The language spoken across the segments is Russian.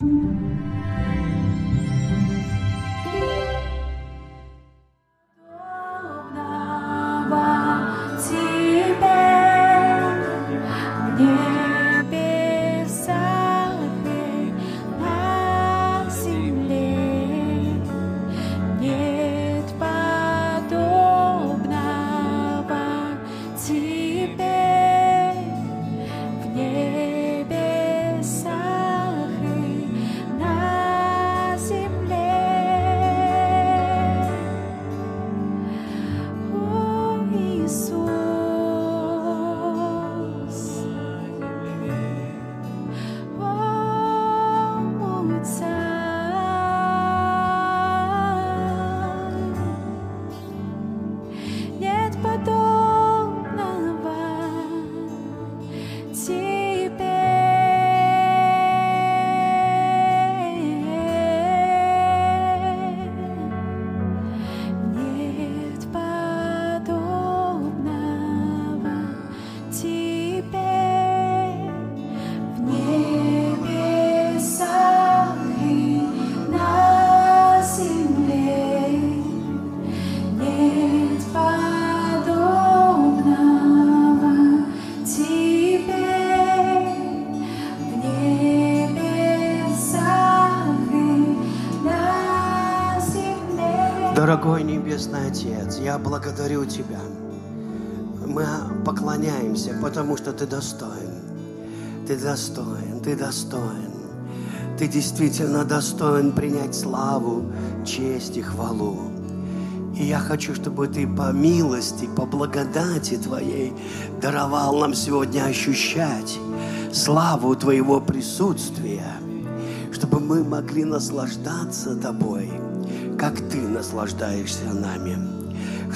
Música я благодарю Тебя. Мы поклоняемся, потому что Ты достоин. Ты достоин, Ты достоин. Ты действительно достоин принять славу, честь и хвалу. И я хочу, чтобы Ты по милости, по благодати Твоей даровал нам сегодня ощущать славу Твоего присутствия, чтобы мы могли наслаждаться Тобой – как Ты наслаждаешься нами,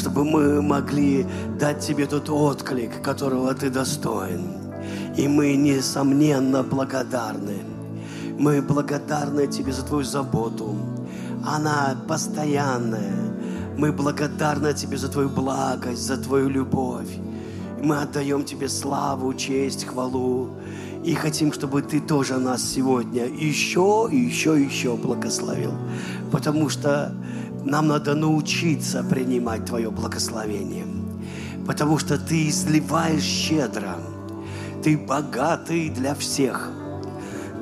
чтобы мы могли дать Тебе тот отклик, которого Ты достоин. И мы, несомненно, благодарны. Мы благодарны Тебе за Твою заботу. Она постоянная. Мы благодарны Тебе за Твою благость, за Твою любовь. Мы отдаем Тебе славу, честь, хвалу. И хотим, чтобы Ты тоже нас сегодня еще, еще, еще благословил. Потому что нам надо научиться принимать Твое благословение. Потому что Ты изливаешь щедро. Ты богатый для всех.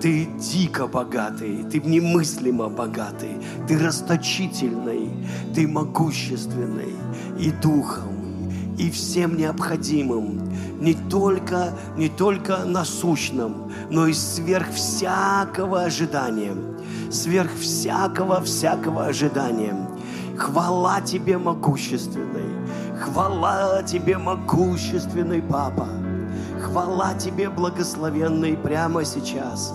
Ты дико богатый, ты немыслимо богатый, ты расточительный, ты могущественный и духом, и всем необходимым, не только, не только насущным, но и сверх всякого ожидания, сверх всякого, всякого ожидания. Хвала Тебе, могущественный, хвала Тебе, могущественный Папа, хвала Тебе, благословенный, прямо сейчас.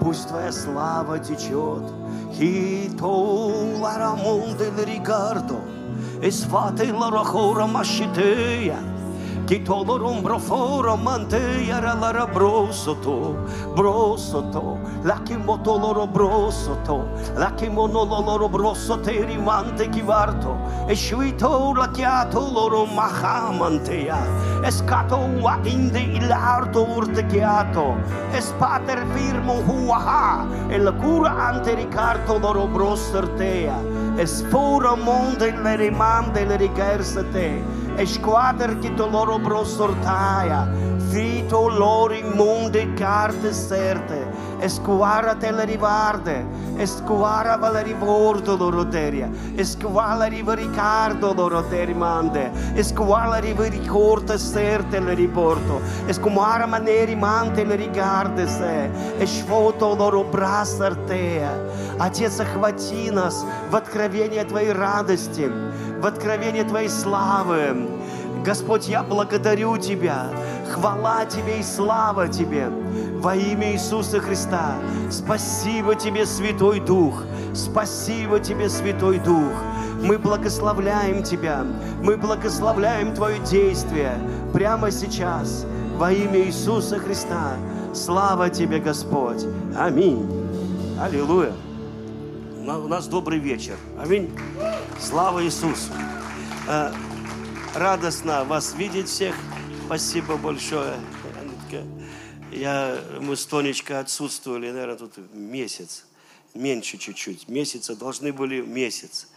Пусть Твоя слава течет, Хито ларамунде рикардо, la rachora mashiteia. Kitolorum broforo manteia la brosoto, brosoto, la kimotoloro brosoto, la kimonoloro brosote rimante kivarto, e shuito la chiato loro mahamantea, escato wa inde ilarto urtechiato, espater firmo huaha, e la cura ante ricarto loro brosertea, esfora monde le rimande le richersete, e squadre che to loro brosortaia, fito loro immonde carte certe, e squara te le rivarde, e squara va le rivordo loro teria, e squala riva ricardo loro terimande, e squala riva ricorda certe le riporto, e squara maneri mante le rigarde se, e sfoto loro брас артея. Отец, охвати нас в откровение Твоей радости, в откровение Твоей славы. Господь, я благодарю Тебя. Хвала Тебе и слава Тебе во имя Иисуса Христа. Спасибо Тебе, Святой Дух. Спасибо Тебе, Святой Дух. Мы благословляем Тебя. Мы благословляем Твое действие прямо сейчас во имя Иисуса Христа. Слава Тебе, Господь. Аминь. Аллилуйя. У нас добрый вечер. Аминь. Слава Иисусу. Э, радостно вас видеть всех. Спасибо большое. Я, мы с Тонечкой отсутствовали, наверное, тут месяц. Меньше чуть-чуть. Месяца должны были месяц.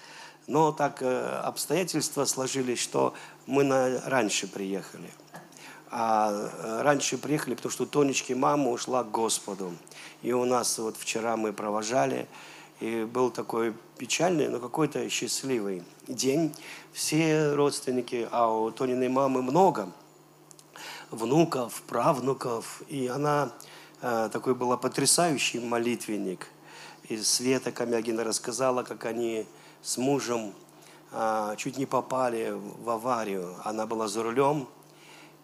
Но так э, обстоятельства сложились, что мы на, раньше приехали. А э, раньше приехали, потому что Тонечки мама ушла к Господу. И у нас вот вчера мы провожали, и был такой печальный, но какой-то счастливый день. Все родственники, а у Тониной мамы много внуков, правнуков. И она э, такой была потрясающий молитвенник. И Света Камягина рассказала, как они с мужем э, чуть не попали в аварию. Она была за рулем,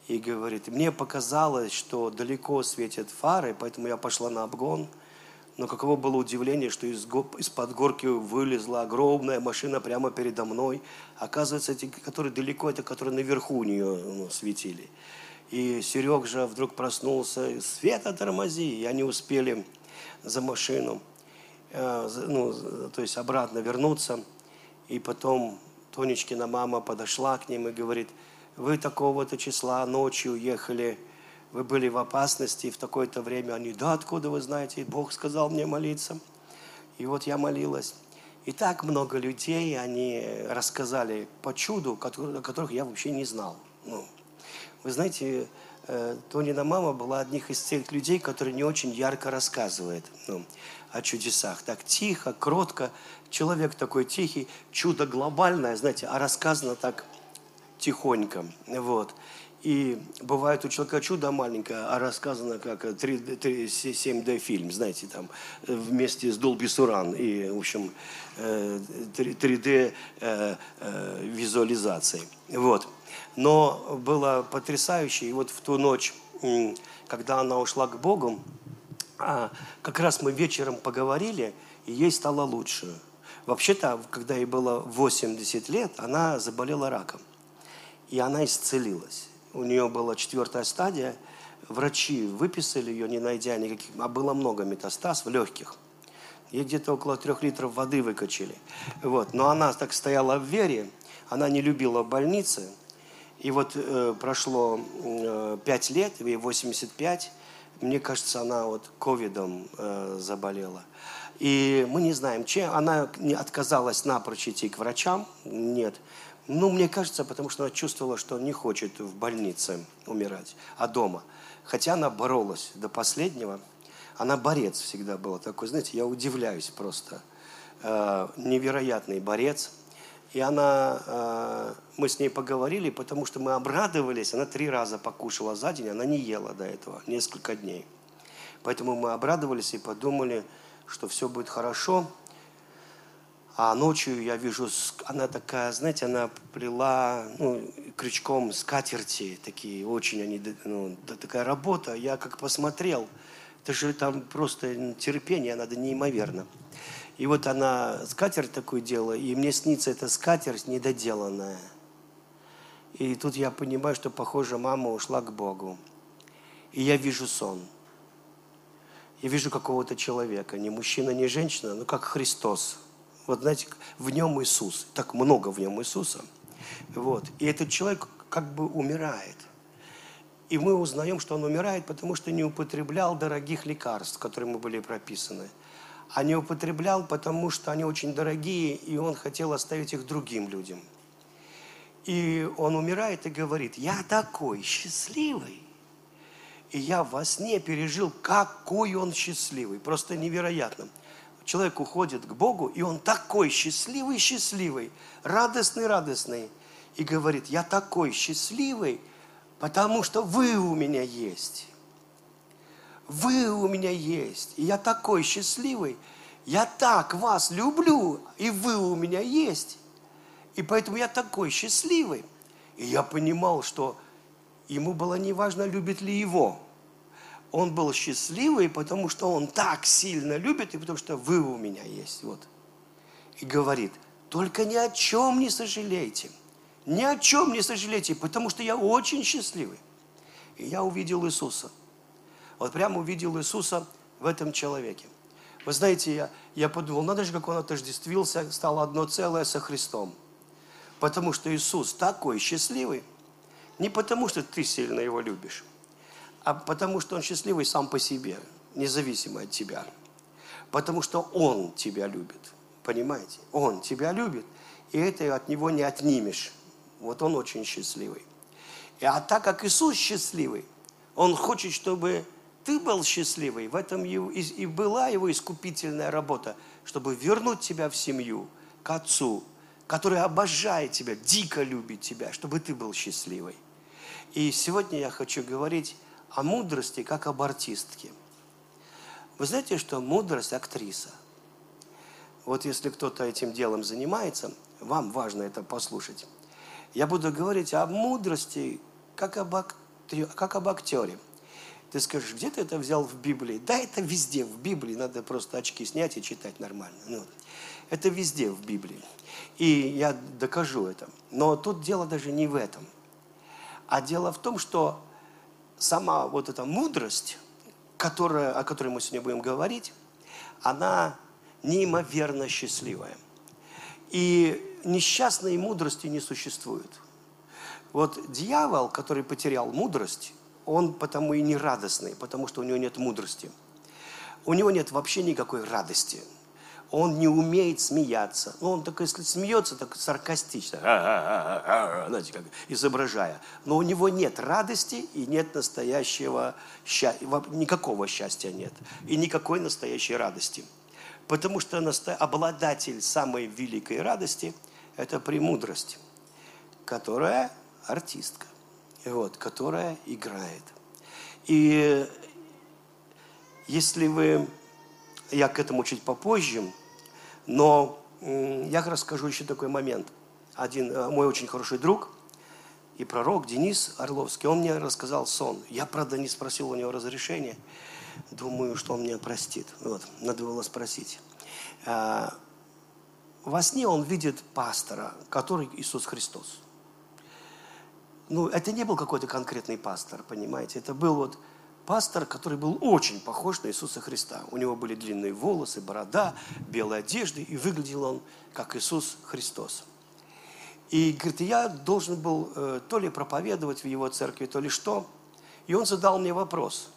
и говорит, мне показалось, что далеко светят фары, поэтому я пошла на обгон. Но каково было удивление, что из, из-под горки вылезла огромная машина прямо передо мной. Оказывается, эти, которые далеко, это которые наверху у нее ну, светили. И Серег же вдруг проснулся, Света тормози, и они успели за машину, э, ну, то есть обратно вернуться. И потом Тонечкина мама подошла к ним и говорит – вы такого-то числа ночью уехали, вы были в опасности в такое-то время. Они, да, откуда вы знаете? Бог сказал мне молиться. И вот я молилась. И так много людей, они рассказали по чуду, о которых я вообще не знал. Ну, вы знаете, э, Тонина мама была одних из тех людей, которые не очень ярко рассказывает ну, о чудесах. Так тихо, кротко. Человек такой тихий, чудо глобальное, знаете, а рассказано так тихонько. Вот. И бывает у человека чудо маленькое, а рассказано как 7D фильм, знаете, там вместе с Dolby Surround и, в общем, 3D э, э, визуализацией. Вот. Но было потрясающе, и вот в ту ночь, когда она ушла к Богу, а, как раз мы вечером поговорили, и ей стало лучше. Вообще-то, когда ей было 80 лет, она заболела раком и она исцелилась. У нее была четвертая стадия. Врачи выписали ее, не найдя никаких, а было много метастаз в легких. Ей где-то около трех литров воды выкачали. Вот. Но она так стояла в вере, она не любила больницы. И вот э, прошло э, 5 лет, ей 85, мне кажется, она вот ковидом э, заболела. И мы не знаем, чем. Она не отказалась напрочь идти к врачам, нет. Ну, мне кажется, потому что она чувствовала, что не хочет в больнице умирать, а дома. Хотя она боролась до последнего. Она борец всегда была такой, знаете, я удивляюсь просто. Э, невероятный борец. И она, э, мы с ней поговорили, потому что мы обрадовались. Она три раза покушала за день, она не ела до этого, несколько дней. Поэтому мы обрадовались и подумали, что все будет хорошо. А ночью я вижу, она такая, знаете, она плела ну, крючком скатерти, такие очень они, ну, такая работа. Я как посмотрел, это же там просто терпение надо неимоверно. И вот она скатерть такую делала, и мне снится эта скатерть недоделанная. И тут я понимаю, что, похоже, мама ушла к Богу. И я вижу сон. Я вижу какого-то человека, не мужчина, не женщина, но как Христос – вот знаете, в нем Иисус. Так много в нем Иисуса. Вот. И этот человек как бы умирает. И мы узнаем, что он умирает, потому что не употреблял дорогих лекарств, которые ему были прописаны. А не употреблял, потому что они очень дорогие, и он хотел оставить их другим людям. И он умирает и говорит, я такой счастливый. И я во сне пережил, какой он счастливый. Просто невероятно человек уходит к Богу, и он такой счастливый, счастливый, радостный, радостный, и говорит, я такой счастливый, потому что вы у меня есть. Вы у меня есть. И я такой счастливый. Я так вас люблю, и вы у меня есть. И поэтому я такой счастливый. И я понимал, что ему было неважно, любит ли его он был счастливый, потому что он так сильно любит, и потому что вы у меня есть. Вот. И говорит, только ни о чем не сожалейте. Ни о чем не сожалейте, потому что я очень счастливый. И я увидел Иисуса. Вот прямо увидел Иисуса в этом человеке. Вы знаете, я, я подумал, надо же, как он отождествился, стал одно целое со Христом. Потому что Иисус такой счастливый. Не потому, что ты сильно его любишь, а потому что он счастливый сам по себе, независимо от тебя. Потому что он тебя любит. Понимаете? Он тебя любит, и это от него не отнимешь. Вот он очень счастливый. И, а так как Иисус счастливый, он хочет, чтобы ты был счастливый. В этом и была его искупительная работа, чтобы вернуть тебя в семью, к Отцу, который обожает тебя, дико любит тебя, чтобы ты был счастливый. И сегодня я хочу говорить о мудрости, как об артистке. Вы знаете, что мудрость – актриса. Вот если кто-то этим делом занимается, вам важно это послушать. Я буду говорить о мудрости, как об, актре, как об актере. Ты скажешь, где ты это взял в Библии? Да, это везде в Библии, надо просто очки снять и читать нормально. Ну, это везде в Библии. И я докажу это. Но тут дело даже не в этом. А дело в том, что сама вот эта мудрость, которая, о которой мы сегодня будем говорить, она неимоверно счастливая. И несчастной мудрости не существует. Вот дьявол, который потерял мудрость, он потому и не радостный, потому что у него нет мудрости. У него нет вообще никакой радости – он не умеет смеяться. Ну, он так, если смеется, так саркастично, знаете, как изображая. Но у него нет радости и нет настоящего счастья, никакого счастья нет. И никакой настоящей радости. Потому что обладатель самой великой радости – это премудрость, которая артистка, вот, которая играет. И если вы я к этому чуть попозже, но я расскажу еще такой момент. Один э, мой очень хороший друг и пророк Денис Орловский, он мне рассказал сон. Я, правда, не спросил у него разрешения. Думаю, что он меня простит. Вот, надо было спросить. А, во сне он видит пастора, который Иисус Христос. Ну, это не был какой-то конкретный пастор, понимаете. Это был вот пастор, который был очень похож на Иисуса Христа. У него были длинные волосы, борода, белые одежды, и выглядел он как Иисус Христос. И говорит, я должен был э, то ли проповедовать в его церкви, то ли что. И он задал мне вопрос,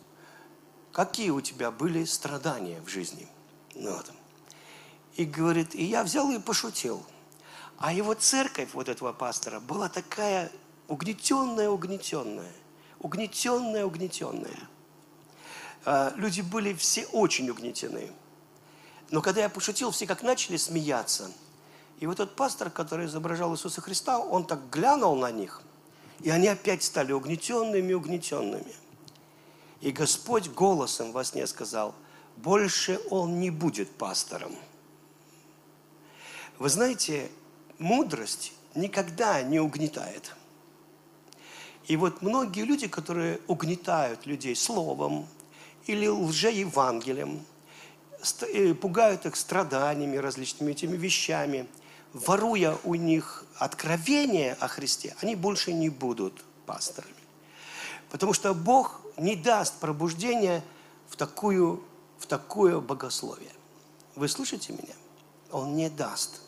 какие у тебя были страдания в жизни? Ну, вот. И говорит, и я взял и пошутил. А его церковь, вот этого пастора, была такая угнетенная, угнетенная, угнетенная, угнетенная. А, люди были все очень угнетены. Но когда я пошутил, все как начали смеяться. И вот тот пастор, который изображал Иисуса Христа, он так глянул на них, и они опять стали угнетенными, угнетенными. И Господь голосом во сне сказал, больше он не будет пастором. Вы знаете, мудрость никогда не угнетает. И вот многие люди, которые угнетают людей словом, или лжеевангелием, э, пугают их страданиями, различными этими вещами, воруя у них откровение о Христе, они больше не будут пасторами. Потому что Бог не даст пробуждения в, такую, в такое богословие. Вы слышите меня? Он не даст.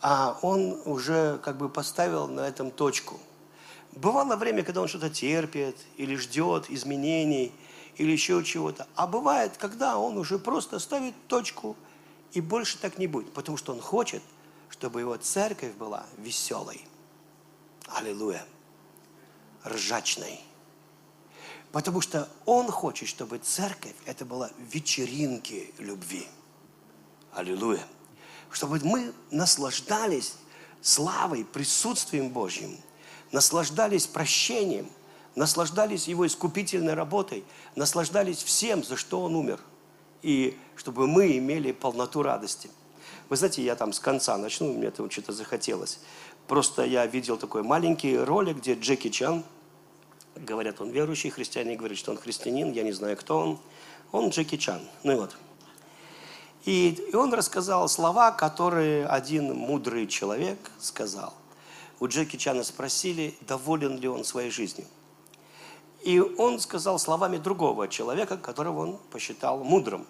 А он уже как бы поставил на этом точку. Бывало время, когда он что-то терпит или ждет изменений – или еще чего-то. А бывает, когда он уже просто ставит точку и больше так не будет, потому что он хочет, чтобы его церковь была веселой. Аллилуйя. Ржачной. Потому что он хочет, чтобы церковь это была вечеринки любви. Аллилуйя. Чтобы мы наслаждались славой, присутствием Божьим, наслаждались прощением – наслаждались Его искупительной работой, наслаждались всем, за что Он умер, и чтобы мы имели полноту радости. Вы знаете, я там с конца начну, мне этого что-то захотелось. Просто я видел такой маленький ролик, где Джеки Чан, говорят, он верующий, христиане говорят, что он христианин, я не знаю, кто он. Он Джеки Чан. Ну и вот. И, и он рассказал слова, которые один мудрый человек сказал. У Джеки Чана спросили, доволен ли он своей жизнью. И он сказал словами другого человека, которого он посчитал мудрым.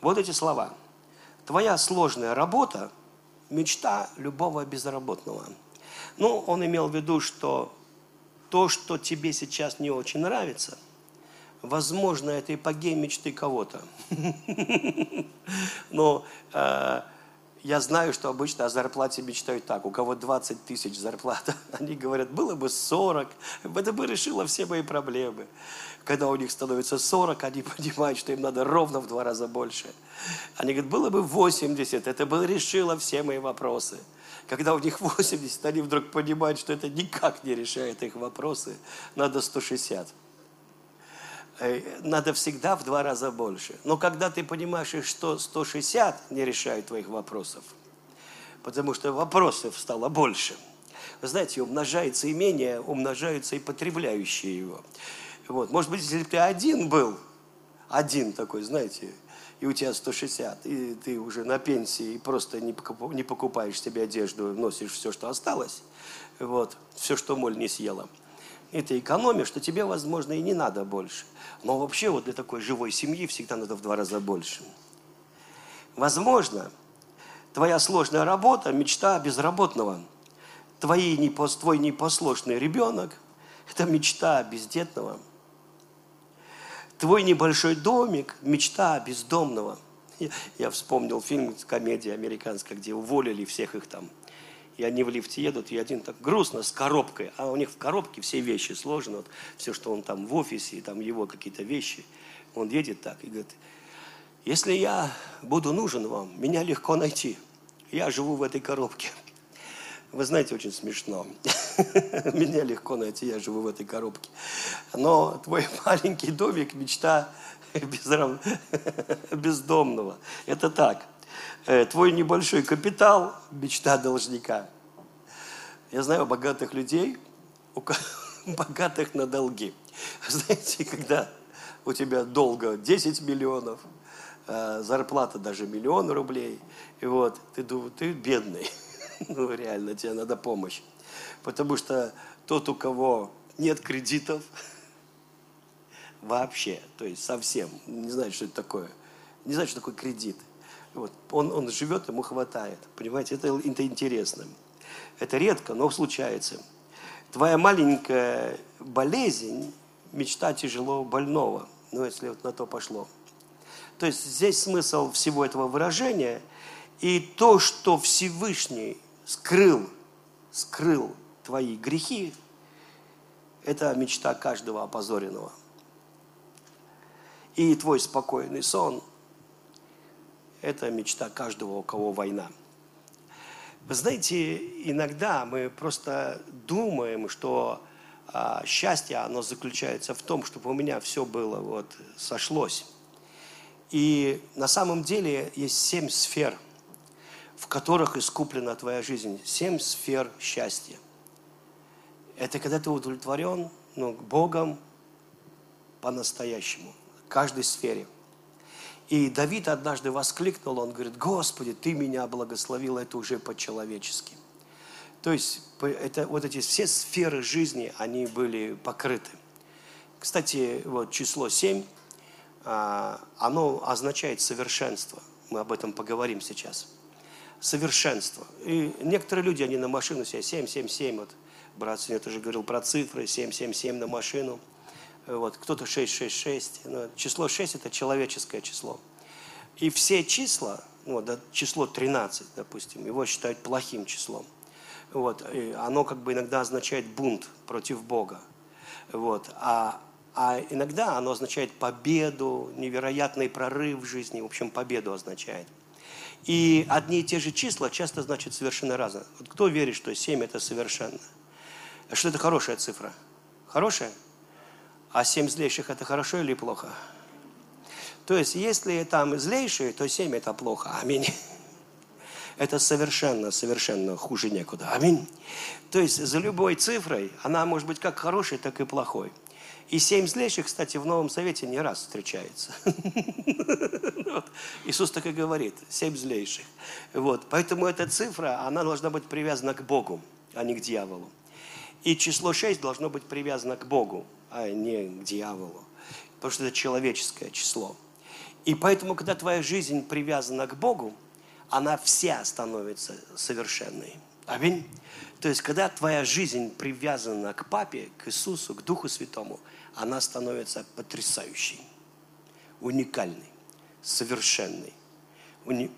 Вот эти слова. Твоя сложная работа – мечта любого безработного. Ну, он имел в виду, что то, что тебе сейчас не очень нравится, Возможно, это эпогей мечты кого-то. Но э, я знаю, что обычно о зарплате мечтают так. У кого 20 тысяч зарплата, они говорят, было бы 40, это бы решило все мои проблемы. Когда у них становится 40, они понимают, что им надо ровно в два раза больше. Они говорят, было бы 80, это бы решило все мои вопросы. Когда у них 80, они вдруг понимают, что это никак не решает их вопросы. Надо 160. Э, надо всегда в два раза больше. Но когда ты понимаешь, что 160 не решает твоих вопросов, потому что вопросов стало больше. Вы знаете, умножается имение, умножаются и потребляющие его. Вот. Может быть, если бы ты один был, один такой, знаете, и у тебя 160, и ты уже на пенсии, и просто не покупаешь себе одежду, носишь все, что осталось, вот, все, что моль не съела – и ты экономишь, что тебе, возможно, и не надо больше. Но вообще вот для такой живой семьи всегда надо в два раза больше. Возможно, твоя сложная работа – мечта безработного. Твои, твой непослушный ребенок – это мечта бездетного. Твой небольшой домик – мечта бездомного. Я вспомнил фильм, комедия американская, где уволили всех их там и они в лифте едут, и один так грустно, с коробкой, а у них в коробке все вещи сложены, вот, все, что он там в офисе, и там его какие-то вещи. Он едет так и говорит, если я буду нужен вам, меня легко найти. Я живу в этой коробке. Вы знаете, очень смешно. Меня легко найти, я живу в этой коробке. Но твой маленький домик – мечта бездомного. Это так. Э, твой небольшой капитал – мечта должника. Я знаю богатых людей, богатых на долги. Знаете, когда у тебя долго 10 миллионов, э, зарплата даже миллион рублей, и вот ты думаешь, ты бедный, ну реально, тебе надо помощь. Потому что тот, у кого нет кредитов, вообще, то есть совсем, не знает, что это такое, не знает, что такое кредит. Вот. Он, он живет, ему хватает. Понимаете, это, это интересно. Это редко, но случается. Твоя маленькая болезнь – мечта тяжело больного. Ну, если вот на то пошло. То есть здесь смысл всего этого выражения. И то, что Всевышний скрыл, скрыл твои грехи, это мечта каждого опозоренного. И твой спокойный сон – это мечта каждого, у кого война. Вы знаете, иногда мы просто думаем, что а, счастье, оно заключается в том, чтобы у меня все было вот сошлось. И на самом деле есть семь сфер, в которых искуплена твоя жизнь. Семь сфер счастья. Это когда ты удовлетворен ну, Богом по-настоящему, в каждой сфере – и Давид однажды воскликнул, он говорит, Господи, Ты меня благословил, это уже по-человечески. То есть это, вот эти все сферы жизни, они были покрыты. Кстати, вот число 7, а, оно означает совершенство. Мы об этом поговорим сейчас. Совершенство. И некоторые люди, они на машину себе 7, 7, 7, вот брат сегодня тоже говорил про цифры, 7, 7, 7 на машину – вот, кто-то 666. Но число 6 – это человеческое число. И все числа, ну, да, число 13, допустим, его считают плохим числом. Вот, и оно как бы иногда означает бунт против Бога. Вот, а, а иногда оно означает победу, невероятный прорыв в жизни, в общем, победу означает. И одни и те же числа часто значат совершенно разные. Вот кто верит, что 7 это совершенно? Что это хорошая цифра? Хорошая? А семь злейших это хорошо или плохо? То есть, если там злейшие, то семь это плохо. Аминь. Это совершенно, совершенно хуже некуда. Аминь. То есть, за любой цифрой, она может быть как хорошей, так и плохой. И семь злейших, кстати, в Новом Совете не раз встречается. Иисус так и говорит, семь злейших. Вот. Поэтому эта цифра, она должна быть привязана к Богу, а не к дьяволу. И число шесть должно быть привязано к Богу, а не к дьяволу. Потому что это человеческое число. И поэтому, когда твоя жизнь привязана к Богу, она вся становится совершенной. Аминь. То есть, когда твоя жизнь привязана к Папе, к Иисусу, к Духу Святому, она становится потрясающей, уникальной, совершенной,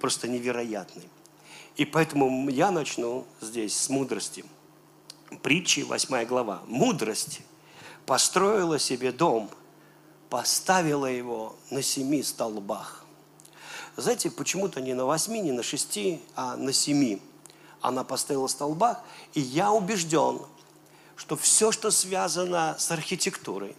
просто невероятной. И поэтому я начну здесь с мудрости. Притчи, 8 глава. Мудрость построила себе дом, поставила его на семи столбах. Знаете, почему-то не на восьми, не на шести, а на семи. Она поставила столбах, и я убежден, что все, что связано с архитектурой,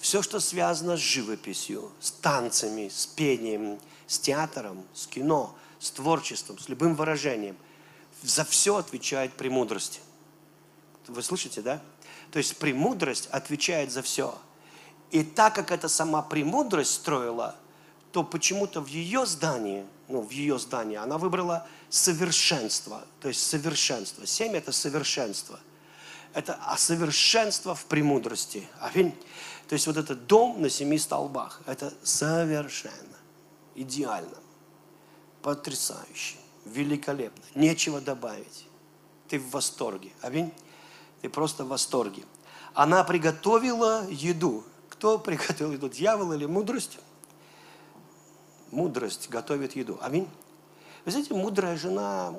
все, что связано с живописью, с танцами, с пением, с театром, с кино, с творчеством, с любым выражением, за все отвечает премудрость. Вы слышите, да? То есть премудрость отвечает за все. И так как это сама премудрость строила, то почему-то в ее здании, ну, в ее здании, она выбрала совершенство. То есть совершенство. Семь – это совершенство. Это а совершенство в премудрости. Аминь. То есть вот этот дом на семи столбах – это совершенно, идеально, потрясающе, великолепно. Нечего добавить. Ты в восторге. Аминь. Ты просто в восторге. Она приготовила еду. Кто приготовил еду? Дьявол или мудрость? Мудрость готовит еду. Аминь. Вы знаете, мудрая жена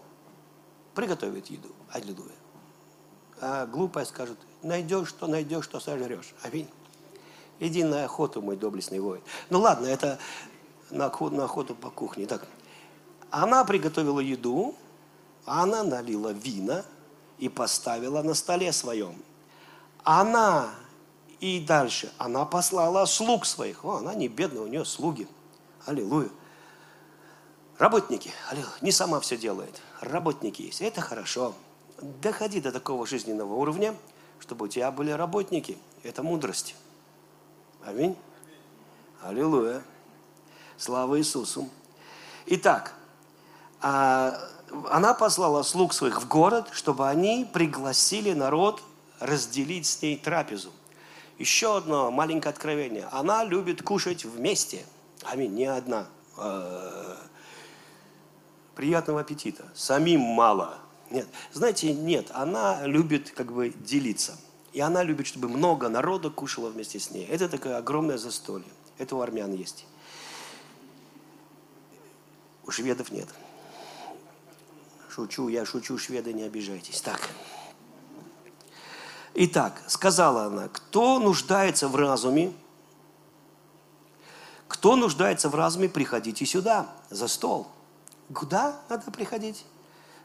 приготовит еду. Аллилуйя. А глупая скажет, найдешь, что найдешь, что сожрешь. Аминь. Иди на охоту, мой доблестный воин. Ну ладно, это на охоту, на охоту по кухне. Так, она приготовила еду, она налила вина, и поставила на столе своем. Она и дальше, она послала слуг своих. О, она не бедная, у нее слуги. Аллилуйя. Работники, аллилуйя. не сама все делает. Работники есть. Это хорошо. Доходи до такого жизненного уровня, чтобы у тебя были работники. Это мудрость. Аминь. Аллилуйя. Слава Иисусу. Итак, а она послала слуг своих в город, чтобы они пригласили народ разделить с ней трапезу. Еще одно маленькое откровение. Она любит кушать вместе. Аминь, не одна. А, приятного аппетита. Самим мало. Нет. Знаете, нет, она любит как бы делиться. И она любит, чтобы много народа кушало вместе с ней. Это такое огромное застолье. Это у армян есть. У шведов нет. Шучу, я шучу, шведы, не обижайтесь. Так. Итак, сказала она, кто нуждается в разуме, кто нуждается в разуме, приходите сюда, за стол. Куда надо приходить?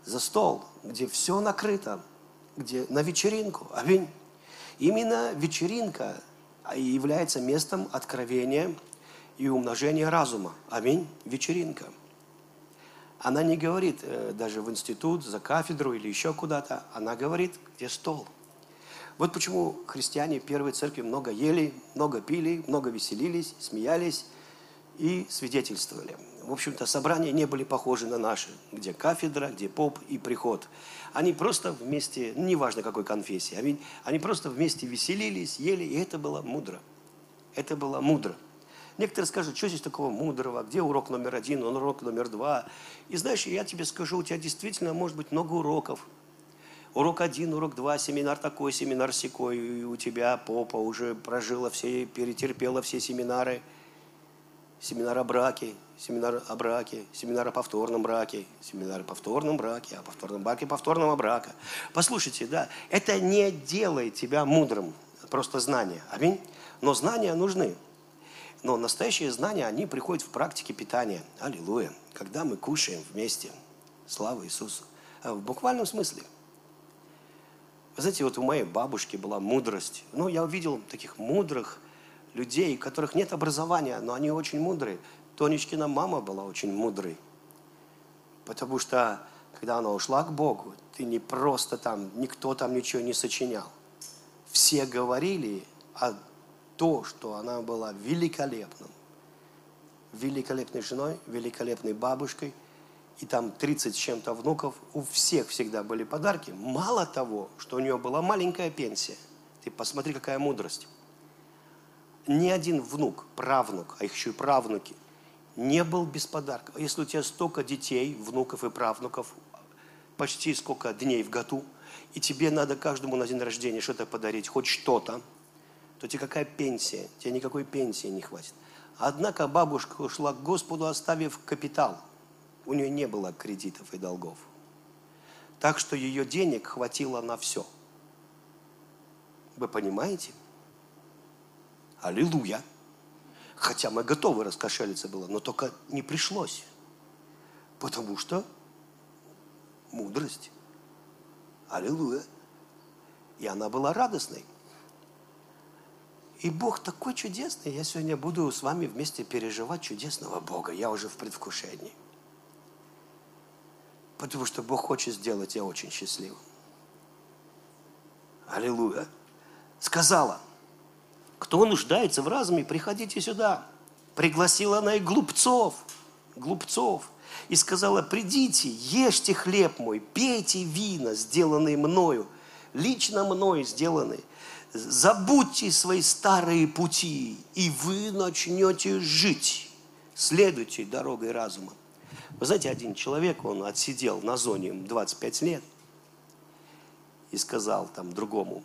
За стол, где все накрыто, где на вечеринку. Аминь. Именно вечеринка является местом откровения и умножения разума. Аминь. Вечеринка. Она не говорит э, даже в институт, за кафедру или еще куда-то. Она говорит, где стол. Вот почему христиане первой церкви много ели, много пили, много веселились, смеялись и свидетельствовали. В общем-то, собрания не были похожи на наши, где кафедра, где поп и приход. Они просто вместе, неважно какой конфессии, они, они просто вместе веселились, ели, и это было мудро. Это было мудро. Некоторые скажут, что здесь такого мудрого, где урок номер один, он урок номер два. И знаешь, я тебе скажу, у тебя действительно может быть много уроков. Урок один, урок два, семинар такой, семинар секой. И у тебя попа уже прожила все, перетерпела все семинары. Семинар о браке, семинар о браке, семинар о повторном браке, семинар о повторном браке, о повторном браке, повторного брака. Послушайте, да, это не делает тебя мудрым, просто знания. Аминь. Но знания нужны. Но настоящие знания, они приходят в практике питания. Аллилуйя. Когда мы кушаем вместе. Слава Иисусу. А в буквальном смысле. Вы знаете, вот у моей бабушки была мудрость. Ну, я увидел таких мудрых людей, у которых нет образования, но они очень мудрые. Тонечкина мама была очень мудрой. Потому что, когда она ушла к Богу, ты не просто там, никто там ничего не сочинял. Все говорили о то, что она была великолепным, великолепной женой, великолепной бабушкой, и там 30 с чем-то внуков, у всех всегда были подарки. Мало того, что у нее была маленькая пенсия. Ты посмотри, какая мудрость. Ни один внук, правнук, а их еще и правнуки, не был без подарков. Если у тебя столько детей, внуков и правнуков, почти сколько дней в году, и тебе надо каждому на день рождения что-то подарить, хоть что-то, то тебе какая пенсия? Тебе никакой пенсии не хватит. Однако бабушка ушла к Господу, оставив капитал. У нее не было кредитов и долгов. Так что ее денег хватило на все. Вы понимаете? Аллилуйя. Хотя мы готовы раскошелиться было, но только не пришлось. Потому что мудрость. Аллилуйя. И она была радостной. И Бог такой чудесный. Я сегодня буду с вами вместе переживать чудесного Бога. Я уже в предвкушении. Потому что Бог хочет сделать я очень счастливым. Аллилуйя. Сказала, кто нуждается в разуме, приходите сюда. Пригласила она и глупцов, глупцов. И сказала, придите, ешьте хлеб мой, пейте вина, сделанные мною, лично мною сделанные забудьте свои старые пути, и вы начнете жить. Следуйте дорогой разума. Вы знаете, один человек, он отсидел на зоне 25 лет и сказал там другому,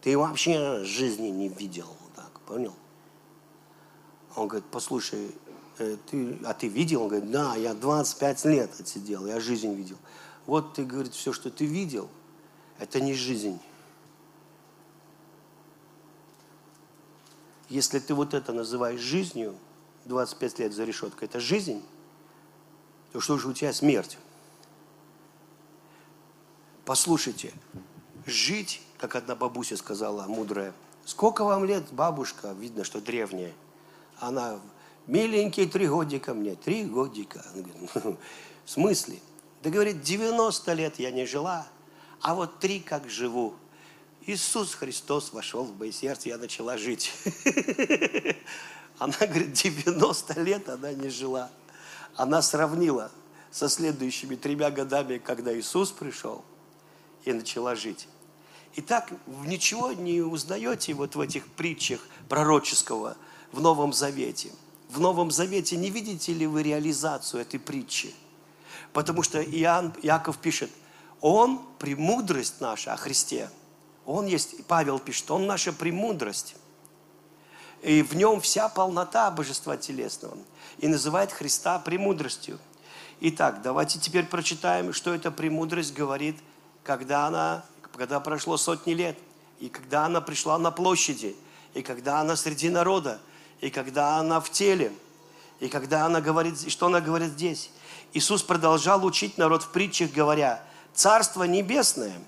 ты вообще жизни не видел, так, понял? Он говорит, послушай, э, ты, а ты видел? Он говорит, да, я 25 лет отсидел, я жизнь видел. Вот ты, говорит, все, что ты видел, это не жизнь. Если ты вот это называешь жизнью, 25 лет за решеткой, это жизнь, то что же у тебя смерть? Послушайте, жить, как одна бабуся сказала, мудрая, сколько вам лет, бабушка, видно, что древняя, она, миленькие три годика мне, три годика. Она говорит, «Ну, в смысле? Да говорит, 90 лет я не жила, а вот три как живу. Иисус Христос вошел в мое сердце, я начала жить. Она говорит, 90 лет она не жила. Она сравнила со следующими тремя годами, когда Иисус пришел, и начала жить. Итак, ничего не узнаете вот в этих притчах пророческого в Новом Завете. В Новом Завете не видите ли вы реализацию этой притчи? Потому что Иоанн, Иаков пишет, Он, премудрость наша о Христе – он есть, Павел пишет, Он наша премудрость. И в нем вся полнота божества телесного. И называет Христа премудростью. Итак, давайте теперь прочитаем, что эта премудрость говорит, когда она, когда прошло сотни лет, и когда она пришла на площади, и когда она среди народа, и когда она в теле, и когда она говорит, что она говорит здесь. Иисус продолжал учить народ в притчах, говоря, Царство Небесное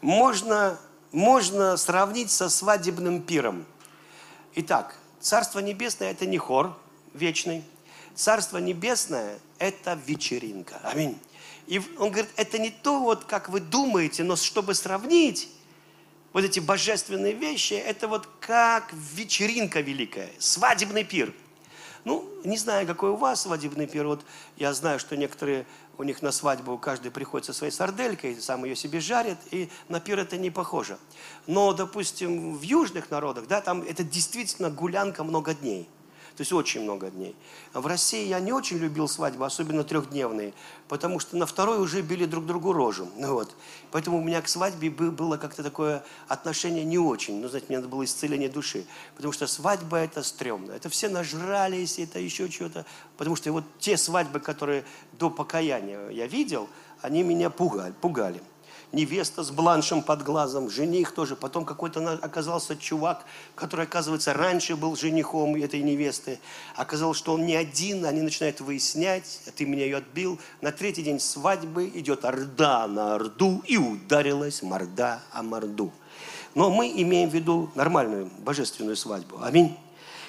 можно можно сравнить со свадебным пиром. Итак, Царство Небесное – это не хор вечный. Царство Небесное – это вечеринка. Аминь. И он говорит, это не то, вот как вы думаете, но чтобы сравнить вот эти божественные вещи, это вот как вечеринка великая, свадебный пир. Ну, не знаю, какой у вас свадебный пир. Вот я знаю, что некоторые у них на свадьбу каждый приходит со своей сарделькой, сам ее себе жарит, и на пир это не похоже. Но, допустим, в южных народах, да, там это действительно гулянка много дней. То есть очень много дней. В России я не очень любил свадьбы, особенно трехдневные, потому что на второй уже били друг другу рожу. Вот. Поэтому у меня к свадьбе было как-то такое отношение не очень. Ну, знаете, мне надо было исцеление души. Потому что свадьба это стрёмно. Это все нажрались, это еще что-то. Потому что вот те свадьбы, которые до покаяния я видел, они меня пугали. пугали невеста с бланшем под глазом, жених тоже. Потом какой-то оказался чувак, который, оказывается, раньше был женихом этой невесты. Оказалось, что он не один, они начинают выяснять, а ты меня ее отбил. На третий день свадьбы идет орда на орду, и ударилась морда о морду. Но мы имеем в виду нормальную божественную свадьбу. Аминь.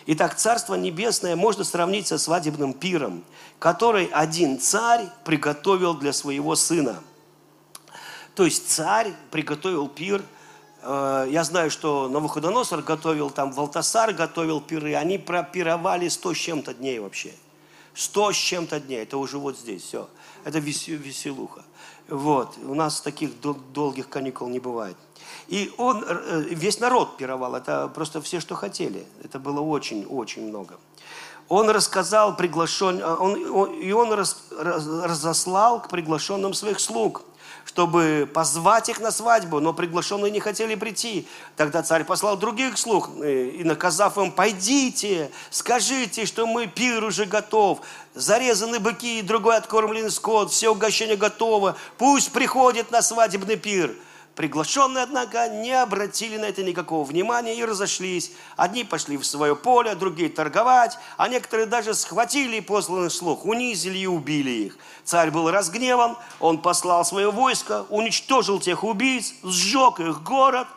Итак, Царство Небесное можно сравнить со свадебным пиром, который один царь приготовил для своего сына – то есть царь приготовил пир. Э, я знаю, что Навуходоносор готовил, там Валтасар готовил пиры. Они пропировали сто с чем-то дней вообще. Сто с чем-то дней. Это уже вот здесь все. Это веселуха. Вот. У нас таких долгих каникул не бывает. И он, э, весь народ пировал. Это просто все, что хотели. Это было очень-очень много. Он рассказал приглашен, он, и он раз, раз, разослал к приглашенным своих слуг – чтобы позвать их на свадьбу, но приглашенные не хотели прийти. Тогда царь послал других слуг э, и, наказав им, пойдите, скажите, что мы пир уже готов, зарезаны быки и другой откормленный скот, все угощения готовы, пусть приходит на свадебный пир. Приглашенные, однако, не обратили на это никакого внимания и разошлись. Одни пошли в свое поле, другие торговать, а некоторые даже схватили посланных слух, унизили и убили их. Царь был разгневан, он послал свое войско, уничтожил тех убийц, сжег их город –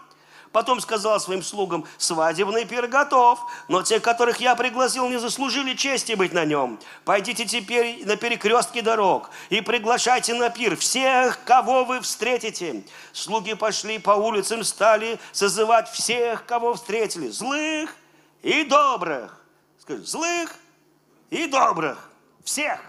Потом сказал своим слугам, свадебный пир готов, но те, которых я пригласил, не заслужили чести быть на нем. Пойдите теперь на перекрестки дорог и приглашайте на пир всех, кого вы встретите. Слуги пошли по улицам, стали созывать всех, кого встретили, злых и добрых. Скажи, злых и добрых, всех.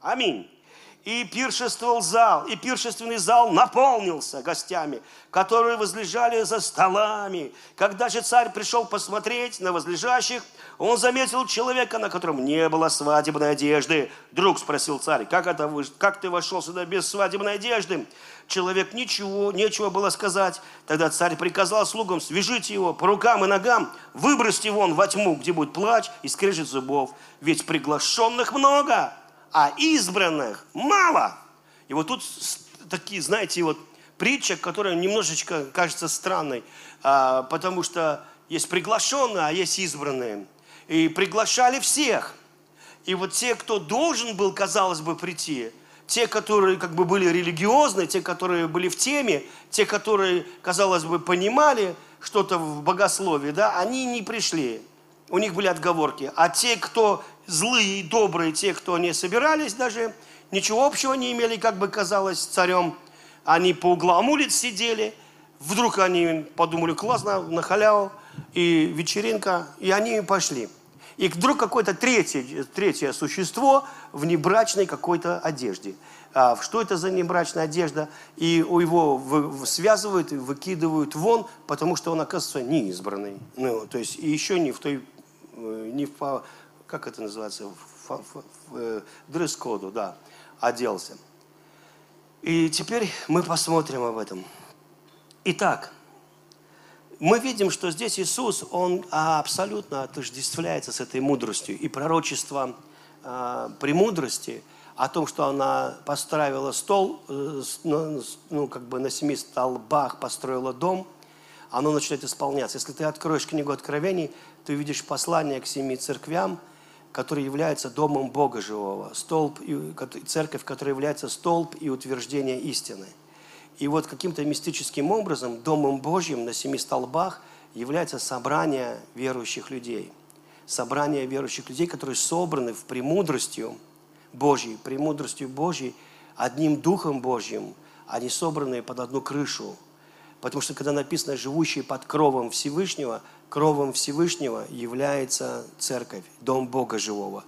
Аминь и пиршествовал зал, и пиршественный зал наполнился гостями, которые возлежали за столами. Когда же царь пришел посмотреть на возлежащих, он заметил человека, на котором не было свадебной одежды. Друг спросил царь, как, это, как ты вошел сюда без свадебной одежды? Человек ничего, нечего было сказать. Тогда царь приказал слугам, свяжите его по рукам и ногам, выбросьте вон во тьму, где будет плач и скрежет зубов. Ведь приглашенных много, а избранных мало. И вот тут такие, знаете, вот притча, которая немножечко кажется странной, а, потому что есть приглашенные, а есть избранные. И приглашали всех. И вот те, кто должен был, казалось бы, прийти, те, которые как бы были религиозны, те, которые были в теме, те, которые, казалось бы, понимали что-то в богословии, да, они не пришли. У них были отговорки. А те, кто злые и добрые, те, кто не собирались даже, ничего общего не имели, как бы казалось, царем. Они по углам улиц сидели. Вдруг они подумали, классно, на халяву, и вечеринка, и они пошли. И вдруг какое-то третье, третье существо в небрачной какой-то одежде. А что это за небрачная одежда? И его связывают и выкидывают вон, потому что он, оказывается, неизбранный. Ну, то есть еще не в той, не в как это называется, э, дресс-коду, да, оделся. И теперь мы посмотрим об этом. Итак, мы видим, что здесь Иисус, Он абсолютно отождествляется с этой мудростью. И пророчество э, премудрости о том, что она построила стол, э, ну, как бы на семи столбах построила дом, оно начинает исполняться. Если ты откроешь книгу Откровений, ты увидишь послание к семи церквям, который является домом Бога живого, столб, церковь, которая является столб и утверждение истины. И вот каким-то мистическим образом домом Божьим на семи столбах является собрание верующих людей. Собрание верующих людей, которые собраны в премудростью Божьей, премудростью Божьей, одним Духом Божьим, они собраны под одну крышу. Потому что когда написано «живущие под кровом Всевышнего», кровом Всевышнего является церковь, дом Бога живого.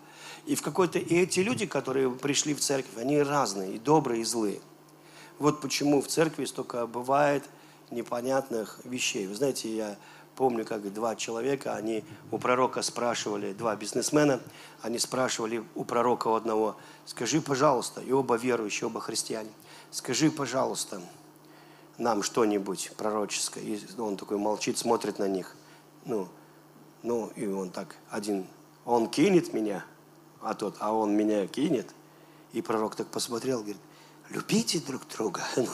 И в какой-то и эти люди, которые пришли в церковь, они разные, и добрые, и злые. Вот почему в церкви столько бывает непонятных вещей. Вы знаете, я помню, как два человека, они у пророка спрашивали, два бизнесмена, они спрашивали у пророка одного, скажи, пожалуйста, и оба верующие, оба христиане, скажи, пожалуйста, нам что-нибудь пророческое. И он такой молчит, смотрит на них ну, ну, и он так один, он кинет меня, а тот, а он меня кинет. И пророк так посмотрел, говорит, любите друг друга. Ну,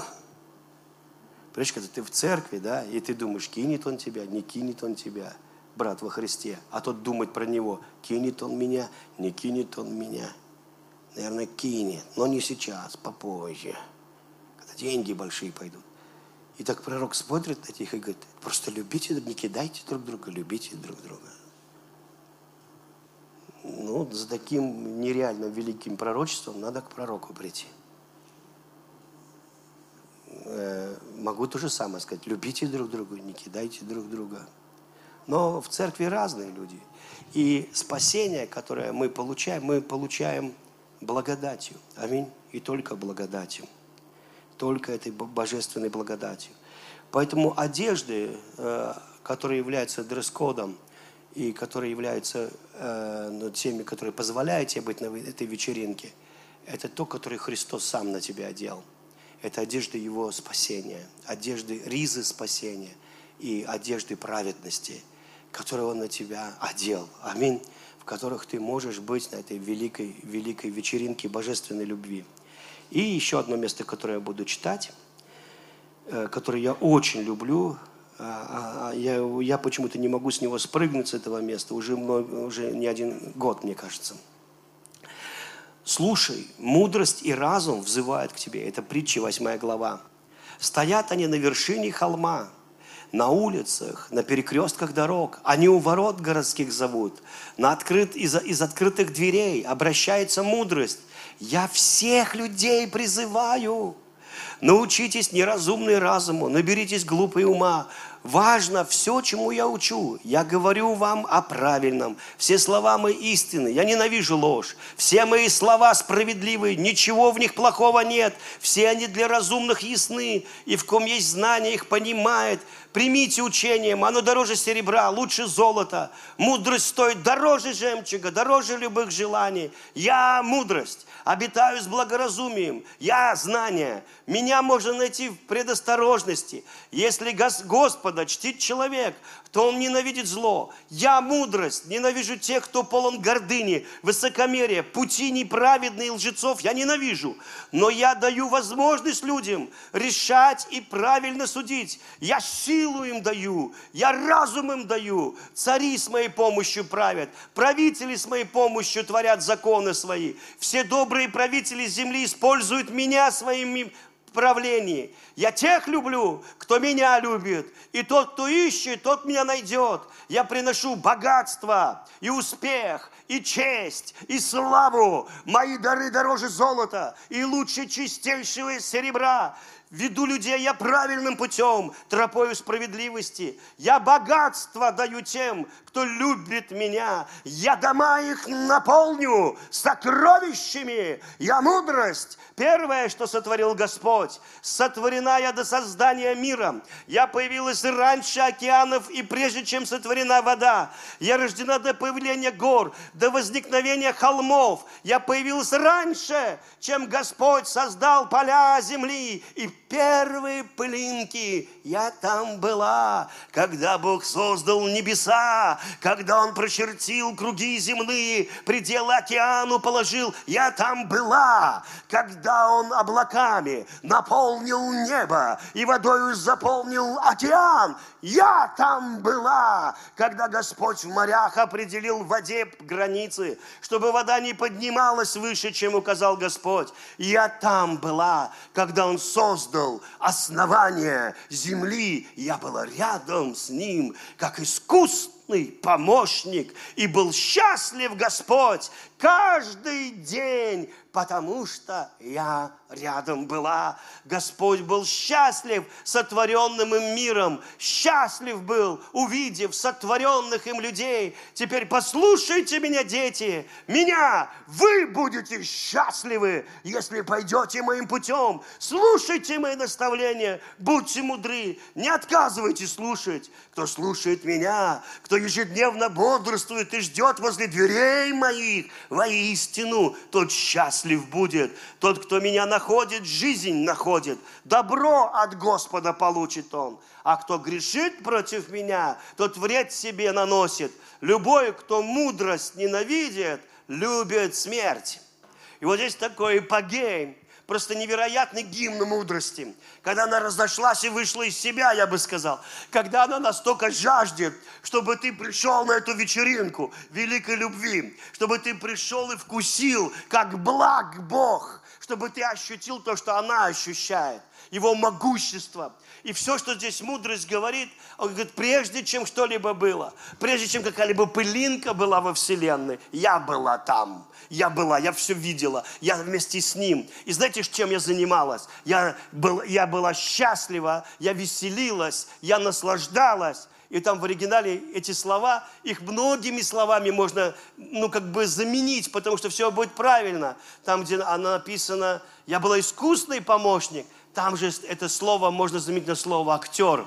Понимаешь, когда ты в церкви, да, и ты думаешь, кинет он тебя, не кинет он тебя, брат во Христе, а тот думает про него, кинет он меня, не кинет он меня. Наверное, кинет, но не сейчас, попозже, когда деньги большие пойдут. И так пророк смотрит на них и говорит, просто любите, не кидайте друг друга, любите друг друга. Ну, за таким нереально великим пророчеством надо к пророку прийти. Э, могу то же самое сказать, любите друг друга, не кидайте друг друга. Но в церкви разные люди. И спасение, которое мы получаем, мы получаем благодатью. Аминь. И только благодатью только этой божественной благодатью. Поэтому одежды, э, которые являются дресс-кодом, и которые являются э, ну, теми, которые позволяют тебе быть на этой вечеринке, это то, которое Христос сам на тебя одел. Это одежда Его спасения, одежды ризы спасения и одежды праведности, которые Он на тебя одел. Аминь. В которых ты можешь быть на этой великой, великой вечеринке божественной любви. И еще одно место, которое я буду читать, э, которое я очень люблю, а, а, а, я, я почему-то не могу с него спрыгнуть с этого места уже, уже не один год, мне кажется. Слушай, мудрость и разум взывают к тебе. Это притча, 8 глава. Стоят они на вершине холма, на улицах, на перекрестках дорог. Они у ворот городских зовут. На открыт, из, из открытых дверей обращается мудрость. Я всех людей призываю. Научитесь неразумной разуму, наберитесь глупой ума. Важно все, чему я учу. Я говорю вам о правильном. Все слова мои истины. Я ненавижу ложь. Все мои слова справедливы. Ничего в них плохого нет. Все они для разумных ясны. И в ком есть знание, их понимает. Примите учением, оно дороже серебра, лучше золота. Мудрость стоит дороже жемчуга, дороже любых желаний. Я мудрость, обитаю с благоразумием. Я знание. Меня можно найти в предосторожности. Если Господа чтит человек, то он ненавидит зло. Я мудрость, ненавижу тех, кто полон гордыни, высокомерия, пути неправедные лжецов я ненавижу. Но я даю возможность людям решать и правильно судить. Я силу им даю, я разум им даю. Цари с моей помощью правят, правители с моей помощью творят законы свои. Все добрые правители земли используют меня своими правлении. Я тех люблю, кто меня любит. И тот, кто ищет, тот меня найдет. Я приношу богатство и успех, и честь, и славу. Мои дары дороже золота и лучше чистейшего серебра. Веду людей я правильным путем, тропою справедливости. Я богатство даю тем, кто любит меня. Я дома их наполню сокровищами. Я мудрость. Первое, что сотворил Господь. Сотворена я до создания мира. Я появилась раньше океанов и прежде, чем сотворена вода. Я рождена до появления гор, до возникновения холмов. Я появилась раньше, чем Господь создал поля земли и первые пылинки. Я там была, когда Бог создал небеса, когда Он прочертил круги земные, пределы океану положил. Я там была, когда Он облаками наполнил небо и водою заполнил океан. Я там была, когда Господь в морях определил в воде границы, чтобы вода не поднималась выше, чем указал Господь. Я там была, когда Он создал основание земли. Я была рядом с Ним, как искусный помощник, и был счастлив Господь каждый день потому что я рядом была. Господь был счастлив сотворенным им миром, счастлив был, увидев сотворенных им людей. Теперь послушайте меня, дети, меня, вы будете счастливы, если пойдете моим путем. Слушайте мои наставления, будьте мудры, не отказывайте слушать. Кто слушает меня, кто ежедневно бодрствует и ждет возле дверей моих воистину, тот счастлив будет. Тот, кто меня находит, жизнь находит. Добро от Господа получит он. А кто грешит против меня, тот вред себе наносит. Любой, кто мудрость ненавидит, любит смерть. И вот здесь такой эпогей, просто невероятный гимн мудрости. Когда она разошлась и вышла из себя, я бы сказал. Когда она настолько жаждет, чтобы ты пришел на эту вечеринку великой любви. Чтобы ты пришел и вкусил, как благ Бог. Чтобы ты ощутил то, что она ощущает. Его могущество. И все, что здесь мудрость говорит, он говорит, прежде чем что-либо было, прежде чем какая-либо пылинка была во Вселенной, я была там. Я была, я все видела, я вместе с ним. И знаете, чем я занималась? Я, был, я была счастлива, я веселилась, я наслаждалась. И там в оригинале эти слова, их многими словами можно, ну, как бы заменить, потому что все будет правильно. Там, где она написана, я была искусный помощник, там же это слово можно заменить на слово актер.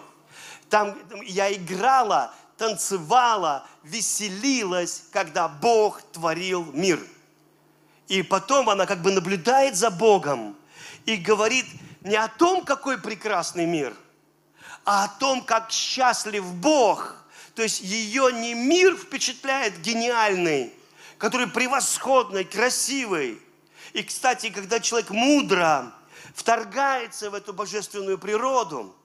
Там я играла танцевала, веселилась, когда Бог творил мир. И потом она как бы наблюдает за Богом и говорит не о том, какой прекрасный мир, а о том, как счастлив Бог. То есть ее не мир впечатляет гениальный, который превосходный, красивый. И, кстати, когда человек мудро вторгается в эту божественную природу,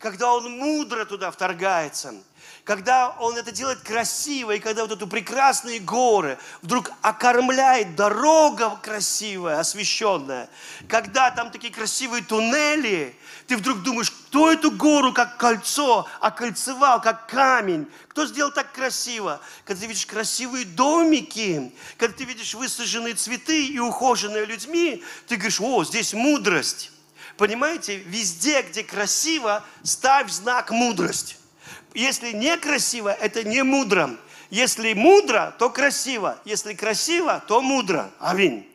когда он мудро туда вторгается – когда он это делает красиво, и когда вот эту прекрасные горы вдруг окормляет дорога красивая, освещенная, когда там такие красивые туннели, ты вдруг думаешь, кто эту гору как кольцо окольцевал, как камень, кто сделал так красиво? Когда ты видишь красивые домики, когда ты видишь высаженные цветы и ухоженные людьми, ты говоришь, о, здесь мудрость. Понимаете, везде, где красиво, ставь знак мудрость. Если некрасиво, это не мудро. Если мудро, то красиво. Если красиво, то мудро. Аминь.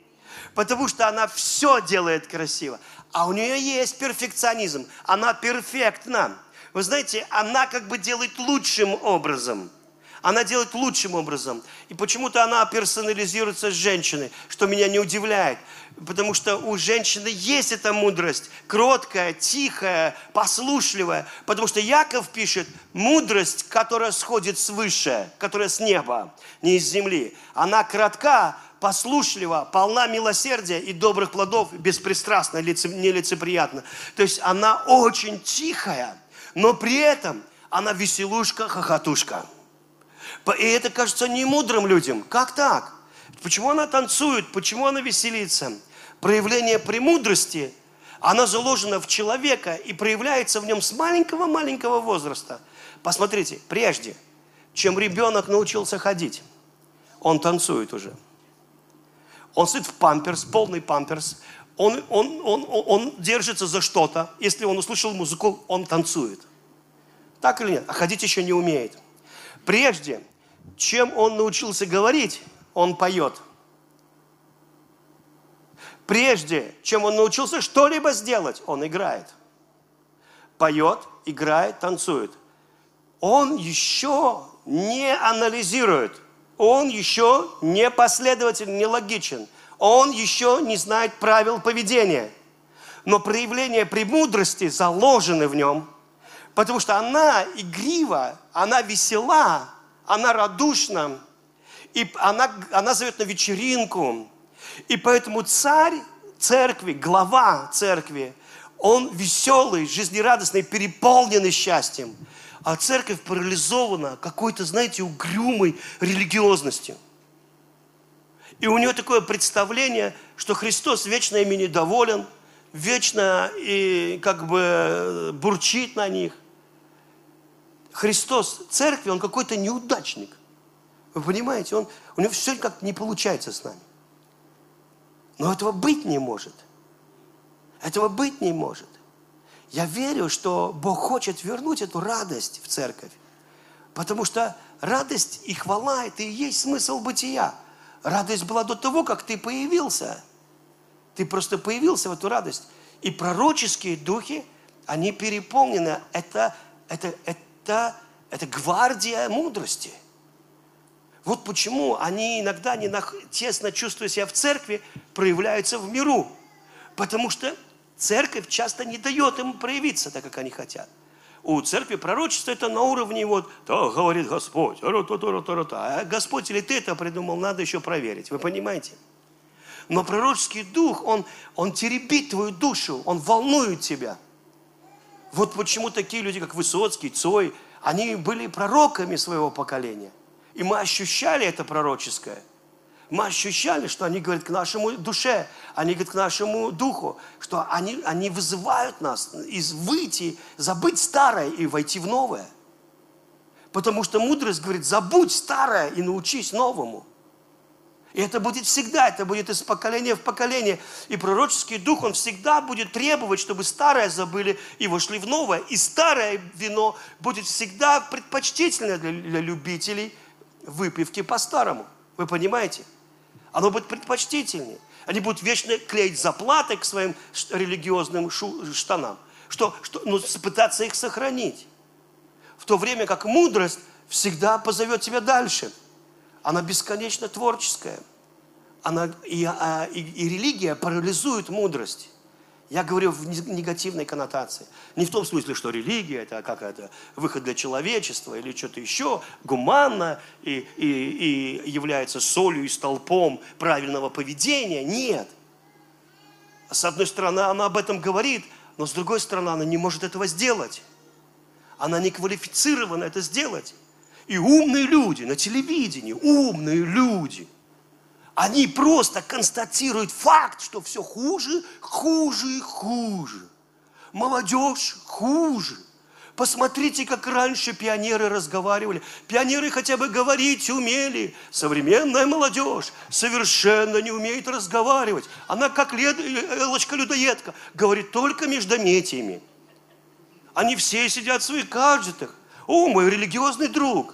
Потому что она все делает красиво. А у нее есть перфекционизм. Она перфектна. Вы знаете, она как бы делает лучшим образом – она делает лучшим образом. И почему-то она персонализируется с женщиной, что меня не удивляет. Потому что у женщины есть эта мудрость, кроткая, тихая, послушливая. Потому что Яков пишет, мудрость, которая сходит свыше, которая с неба, не из земли. Она кратка, послушлива, полна милосердия и добрых плодов, беспристрастна, нелицеприятна. То есть она очень тихая, но при этом она веселушка, хохотушка. И это кажется не мудрым людям. Как так? Почему она танцует? Почему она веселится? Проявление премудрости, она заложена в человека и проявляется в нем с маленького-маленького возраста. Посмотрите, прежде, чем ребенок научился ходить, он танцует уже. Он сидит в памперс, полный памперс, он, он, он, он, он держится за что-то. Если он услышал музыку, он танцует. Так или нет? А ходить еще не умеет. Прежде, чем он научился говорить, он поет. Прежде, чем он научился что-либо сделать, он играет. Поет, играет, танцует. Он еще не анализирует. Он еще не последователь, не логичен. Он еще не знает правил поведения. Но проявления премудрости заложены в нем, потому что она игрива, она весела, она радушна, и она, она зовет на вечеринку. И поэтому царь церкви, глава церкви, он веселый, жизнерадостный, переполненный счастьем. А церковь парализована какой-то, знаете, угрюмой религиозностью. И у него такое представление, что Христос вечно ими недоволен, вечно и как бы бурчит на них. Христос церкви, он какой-то неудачник. Вы понимаете, он, у него все как не получается с нами. Но этого быть не может. Этого быть не может. Я верю, что Бог хочет вернуть эту радость в церковь. Потому что радость и хвала – это и есть смысл бытия. Радость была до того, как ты появился. Ты просто появился в эту радость. И пророческие духи, они переполнены. Это, это, это это, это гвардия мудрости. Вот почему они иногда, не нах... тесно чувствуя себя в церкви, проявляются в миру. Потому что церковь часто не дает им проявиться так, как они хотят. У церкви пророчество это на уровне вот, так говорит Господь, а Господь или ты это придумал, надо еще проверить. Вы понимаете? Но пророческий дух, он, он теребит твою душу, он волнует тебя – вот почему такие люди, как Высоцкий, Цой, они были пророками своего поколения. И мы ощущали это пророческое. Мы ощущали, что они говорят к нашему душе, они говорят к нашему духу, что они, они вызывают нас из выйти, забыть старое и войти в новое. Потому что мудрость говорит, забудь старое и научись новому. И это будет всегда, это будет из поколения в поколение. И пророческий дух, он всегда будет требовать, чтобы старое забыли и вошли в новое. И старое вино будет всегда предпочтительно для, для любителей выпивки по-старому. Вы понимаете? Оно будет предпочтительнее. Они будут вечно клеить заплаты к своим религиозным штанам, что, что, ну, пытаться их сохранить. В то время как мудрость всегда позовет тебя дальше. Она бесконечно творческая. Она, и, а, и, и религия парализует мудрость. Я говорю в негативной коннотации. Не в том смысле, что религия это какая-то выход для человечества или что-то еще гуманно и, и, и является солью и столпом правильного поведения. Нет. С одной стороны, она об этом говорит, но с другой стороны, она не может этого сделать. Она не квалифицирована это сделать. И умные люди на телевидении, умные люди – они просто констатируют факт, что все хуже, хуже и хуже. Молодежь хуже. Посмотрите, как раньше пионеры разговаривали. Пионеры хотя бы говорить умели. Современная молодежь совершенно не умеет разговаривать. Она как лед... Элочка-людоедка, говорит только междометиями. Они все сидят в своих гаджетах. О, мой религиозный друг,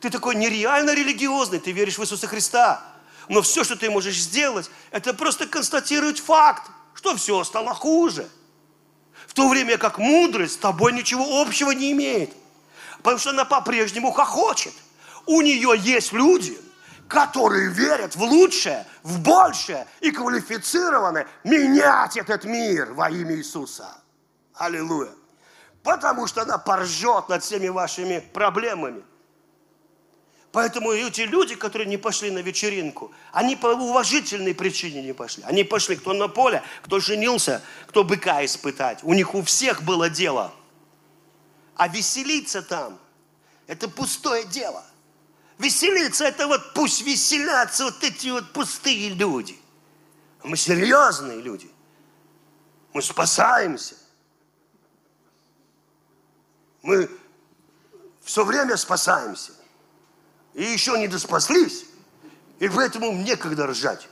ты такой нереально религиозный, ты веришь в Иисуса Христа. Но все, что ты можешь сделать, это просто констатировать факт, что все стало хуже. В то время как мудрость с тобой ничего общего не имеет. Потому что она по-прежнему хохочет. У нее есть люди, которые верят в лучшее, в большее и квалифицированы менять этот мир во имя Иисуса. Аллилуйя. Потому что она поржет над всеми вашими проблемами. Поэтому эти люди, которые не пошли на вечеринку, они по уважительной причине не пошли. Они пошли, кто на поле, кто женился, кто быка испытать. У них у всех было дело. А веселиться там, это пустое дело. Веселиться, это вот пусть веселятся вот эти вот пустые люди. Мы серьезные люди. Мы спасаемся. Мы все время спасаемся и еще не доспаслись, и поэтому некогда ржать.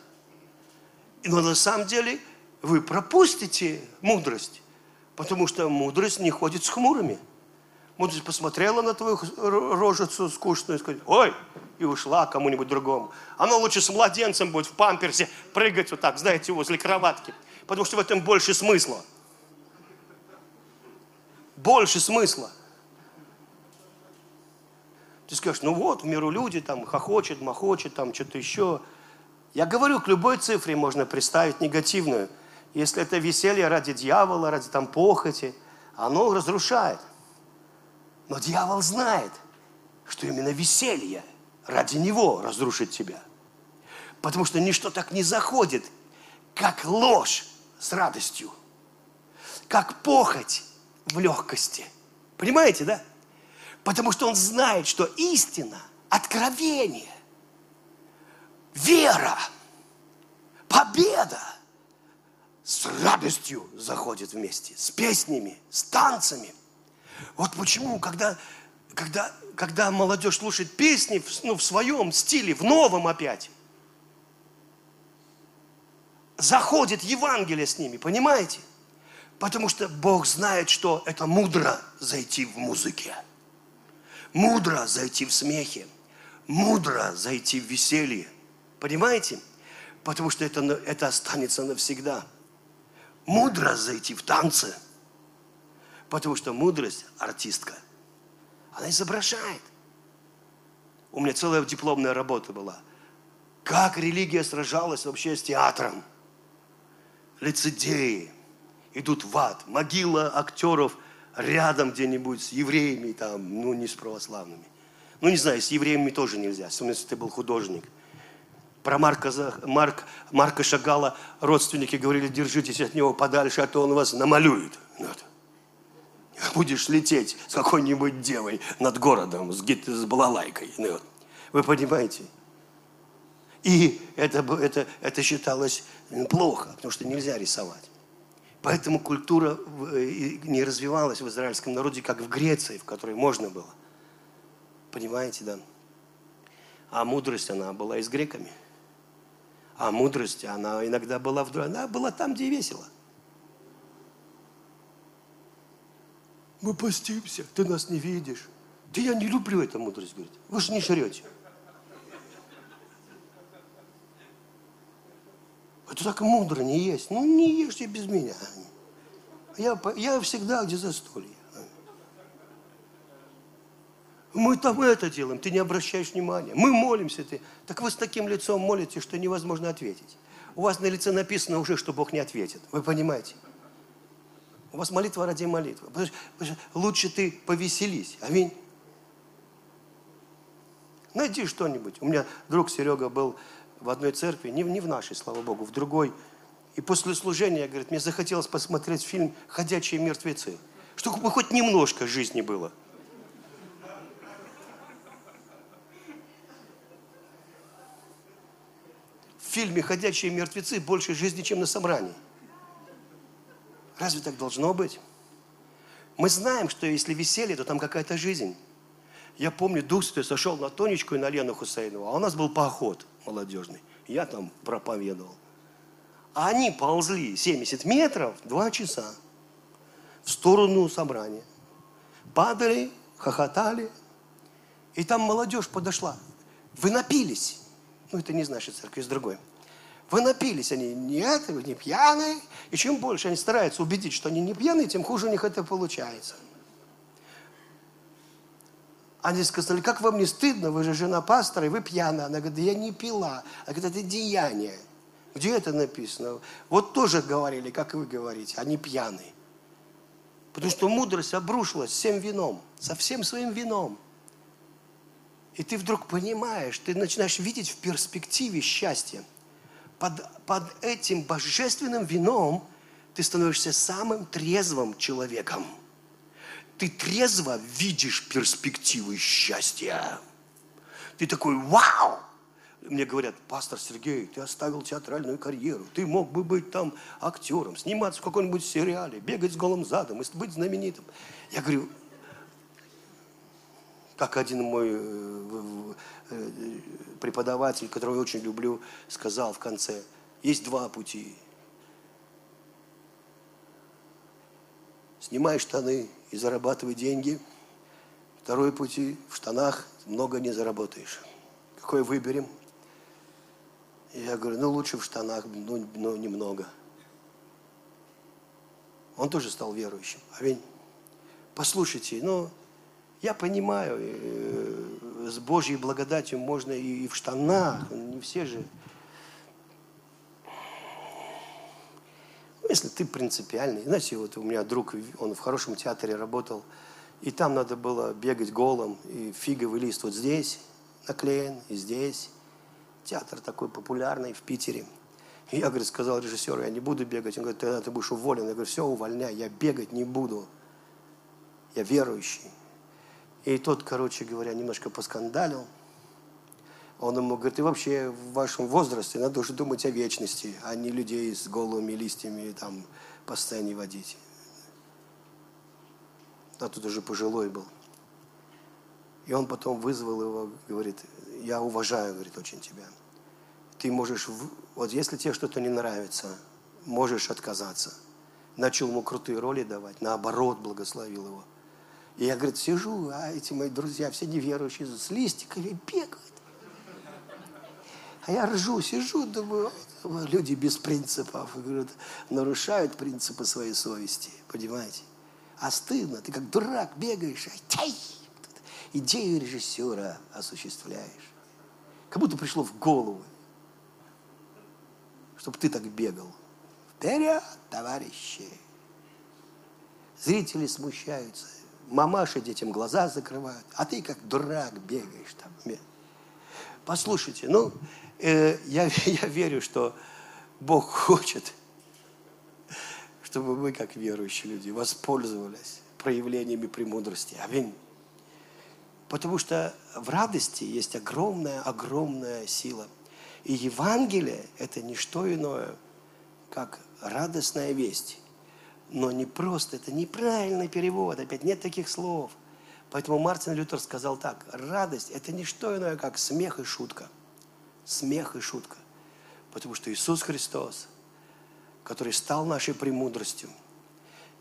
Но на самом деле вы пропустите мудрость, потому что мудрость не ходит с хмурыми. Мудрость посмотрела на твою рожицу скучную и сказала, ой, и ушла кому-нибудь другому. Оно лучше с младенцем будет в памперсе прыгать вот так, знаете, возле кроватки, потому что в этом больше смысла. Больше смысла. Ты скажешь, ну вот, в миру люди там хохочет, махочет, там что-то еще. Я говорю, к любой цифре можно представить негативную. Если это веселье ради дьявола, ради там похоти, оно разрушает. Но дьявол знает, что именно веселье ради него разрушит тебя. Потому что ничто так не заходит, как ложь с радостью, как похоть в легкости. Понимаете, да? Потому что он знает, что истина, откровение, вера, победа с радостью заходит вместе, с песнями, с танцами. Вот почему, когда, когда, когда молодежь слушает песни ну, в своем стиле, в новом опять, заходит Евангелие с ними, понимаете? Потому что Бог знает, что это мудро зайти в музыке. Мудро зайти в смехе. Мудро зайти в веселье. Понимаете? Потому что это, это останется навсегда. Мудро зайти в танцы. Потому что мудрость артистка. Она изображает. У меня целая дипломная работа была. Как религия сражалась вообще с театром. Лицедеи идут в ад. Могила актеров – рядом где-нибудь с евреями, там, ну, не с православными. Ну, не знаю, с евреями тоже нельзя, особенно если ты был художник. Про Марка, Марк, Марка Шагала родственники говорили, держитесь от него подальше, а то он вас намалюет. Вот. Будешь лететь с какой-нибудь девой над городом, с, гит, с балалайкой. Вот. Вы понимаете? И это, это, это считалось плохо, потому что нельзя рисовать. Поэтому культура не развивалась в израильском народе, как в Греции, в которой можно было. Понимаете, да? А мудрость, она была и с греками. А мудрость, она иногда была в она была там, где весело. Мы постимся, ты нас не видишь. Да я не люблю эту мудрость, говорит. Вы же не жрете. Это так мудро не есть. Ну, не ешьте без меня. Я, я всегда где застолье. Мы там это делаем, ты не обращаешь внимания. Мы молимся, ты. Так вы с таким лицом молите, что невозможно ответить. У вас на лице написано уже, что Бог не ответит. Вы понимаете? У вас молитва ради молитвы. Лучше ты повеселись. Аминь. Найди что-нибудь. У меня друг Серега был в одной церкви, не, не в нашей, слава Богу, в другой. И после служения, говорит, мне захотелось посмотреть фильм «Ходячие мертвецы». Чтобы хоть немножко жизни было. В фильме «Ходячие мертвецы» больше жизни, чем на собрании. Разве так должно быть? Мы знаем, что если веселье, то там какая-то жизнь. Я помню, Дух Святой сошел на Тонечку и на Лену Хусейнову, а у нас был поход молодежный. Я там проповедовал. А они ползли 70 метров, 2 часа в сторону собрания. Падали, хохотали. И там молодежь подошла. Вы напились. Ну, это не нашей церкви, из другой. Вы напились, они нет, вы не пьяные. И чем больше они стараются убедить, что они не пьяные, тем хуже у них это получается. Они сказали, как вам не стыдно, вы же жена пастора, и вы пьяная. Она говорит, да я не пила. Она говорит, это деяние. Где это написано? Вот тоже говорили, как вы говорите, они пьяные. Потому что мудрость обрушилась всем вином, со всем своим вином. И ты вдруг понимаешь, ты начинаешь видеть в перспективе счастье. Под, под этим божественным вином ты становишься самым трезвым человеком – ты трезво видишь перспективы счастья. Ты такой, вау! Мне говорят, пастор Сергей, ты оставил театральную карьеру, ты мог бы быть там актером, сниматься в каком-нибудь сериале, бегать с голым задом и быть знаменитым. Я говорю, как один мой э, э, преподаватель, которого я очень люблю, сказал в конце, есть два пути. Снимай штаны и зарабатывай деньги. Второй пути – в штанах много не заработаешь. Какой выберем? я говорю, ну лучше в штанах, но, но немного. Он тоже стал верующим. Аминь. Послушайте, ну, я понимаю, э, с Божьей благодатью можно и в штанах, не все же если ты принципиальный. Знаете, вот у меня друг, он в хорошем театре работал, и там надо было бегать голым, и фиговый лист вот здесь наклеен, и здесь. Театр такой популярный в Питере. И я, говорит, сказал режиссеру, я не буду бегать. Он говорит, тогда ты будешь уволен. Я говорю, все, увольняй, я бегать не буду. Я верующий. И тот, короче говоря, немножко поскандалил. Он ему говорит, и вообще в вашем возрасте надо уже думать о вечности, а не людей с голыми листьями там по сцене водить. А тут уже пожилой был. И он потом вызвал его, говорит, я уважаю, говорит, очень тебя. Ты можешь, вот если тебе что-то не нравится, можешь отказаться. Начал ему крутые роли давать, наоборот, благословил его. И я, говорит, сижу, а эти мои друзья, все неверующие, с листиками бегают. А я ржу, сижу, думаю, люди без принципов, говорят, нарушают принципы своей совести, понимаете? А стыдно, ты как дурак бегаешь, ай, идею режиссера осуществляешь. Как будто пришло в голову, чтобы ты так бегал. Вперед, товарищи! Зрители смущаются, мамаши детям глаза закрывают, а ты как дурак бегаешь там. Послушайте, ну, я, я верю, что Бог хочет, чтобы мы, как верующие люди, воспользовались проявлениями премудрости. Аминь. Потому что в радости есть огромная, огромная сила. И Евангелие – это не что иное, как радостная весть. Но не просто, это неправильный перевод, опять нет таких слов. Поэтому Мартин Лютер сказал так, радость – это не что иное, как смех и шутка – смех и шутка. Потому что Иисус Христос, который стал нашей премудростью,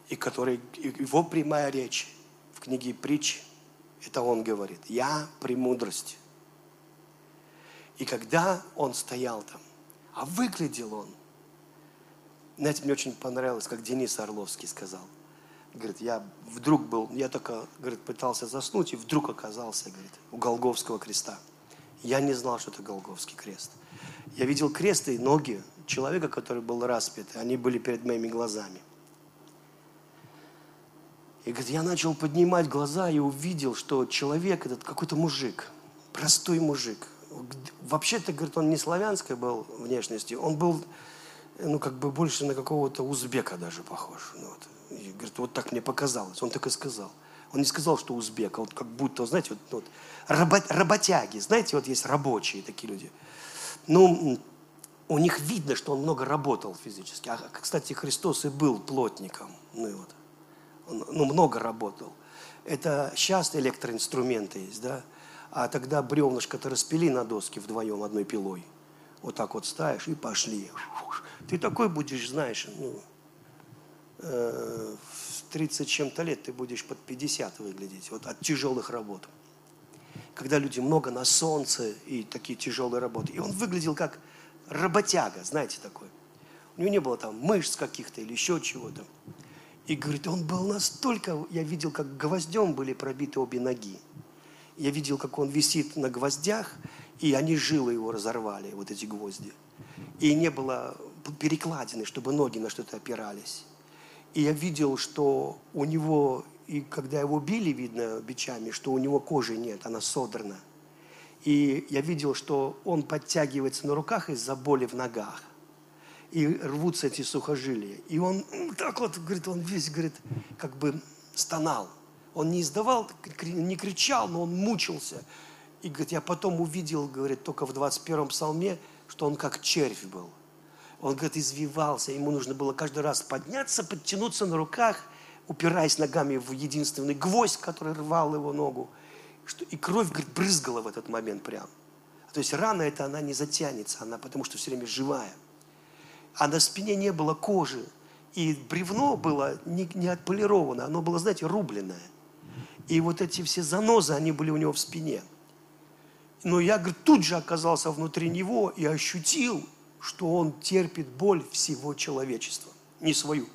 и который, его прямая речь в книге притч, это он говорит, я премудрость. И когда он стоял там, а выглядел он, знаете, мне очень понравилось, как Денис Орловский сказал, Говорит, я вдруг был, я только, говорит, пытался заснуть, и вдруг оказался, говорит, у Голговского креста. Я не знал, что это Голговский крест. Я видел крест и ноги человека, который был распят. Они были перед моими глазами. И говорит, я начал поднимать глаза и увидел, что человек этот какой-то мужик, простой мужик. Вообще-то, говорит, он не славянской был внешности, он был, ну, как бы больше на какого-то узбека даже похож. Ну, вот. И, говорит, вот так мне показалось. Он так и сказал. Он не сказал, что узбек, а вот как будто, знаете, вот, вот работ, работяги, знаете, вот есть рабочие такие люди. Ну, у них видно, что он много работал физически. А, кстати, Христос и был плотником. Ну, вот. Он ну, много работал. Это сейчас электроинструменты есть, да? А тогда бревнышко-то распили на доске вдвоем одной пилой. Вот так вот ставишь и пошли. Ты такой будешь, знаешь, ну, э, в 30 чем-то лет ты будешь под 50 выглядеть, вот от тяжелых работ. Когда люди много на солнце и такие тяжелые работы. И он выглядел как работяга, знаете, такой. У него не было там мышц каких-то или еще чего-то. И говорит, он был настолько, я видел, как гвоздем были пробиты обе ноги. Я видел, как он висит на гвоздях, и они жилы его разорвали, вот эти гвозди. И не было перекладины, чтобы ноги на что-то опирались. И я видел, что у него, и когда его били, видно, бичами, что у него кожи нет, она содрана. И я видел, что он подтягивается на руках из-за боли в ногах. И рвутся эти сухожилия. И он так вот, говорит, он весь, говорит, как бы стонал. Он не издавал, не кричал, но он мучился. И, говорит, я потом увидел, говорит, только в 21-м псалме, что он как червь был – он, говорит, извивался, ему нужно было каждый раз подняться, подтянуться на руках, упираясь ногами в единственный гвоздь, который рвал его ногу. И кровь, говорит, брызгала в этот момент прям. То есть рана эта, она не затянется, она потому что все время живая. А на спине не было кожи. И бревно было не, не отполировано, оно было, знаете, рубленное. И вот эти все занозы, они были у него в спине. Но я, говорит, тут же оказался внутри него и ощутил, что он терпит боль всего человечества, не свою,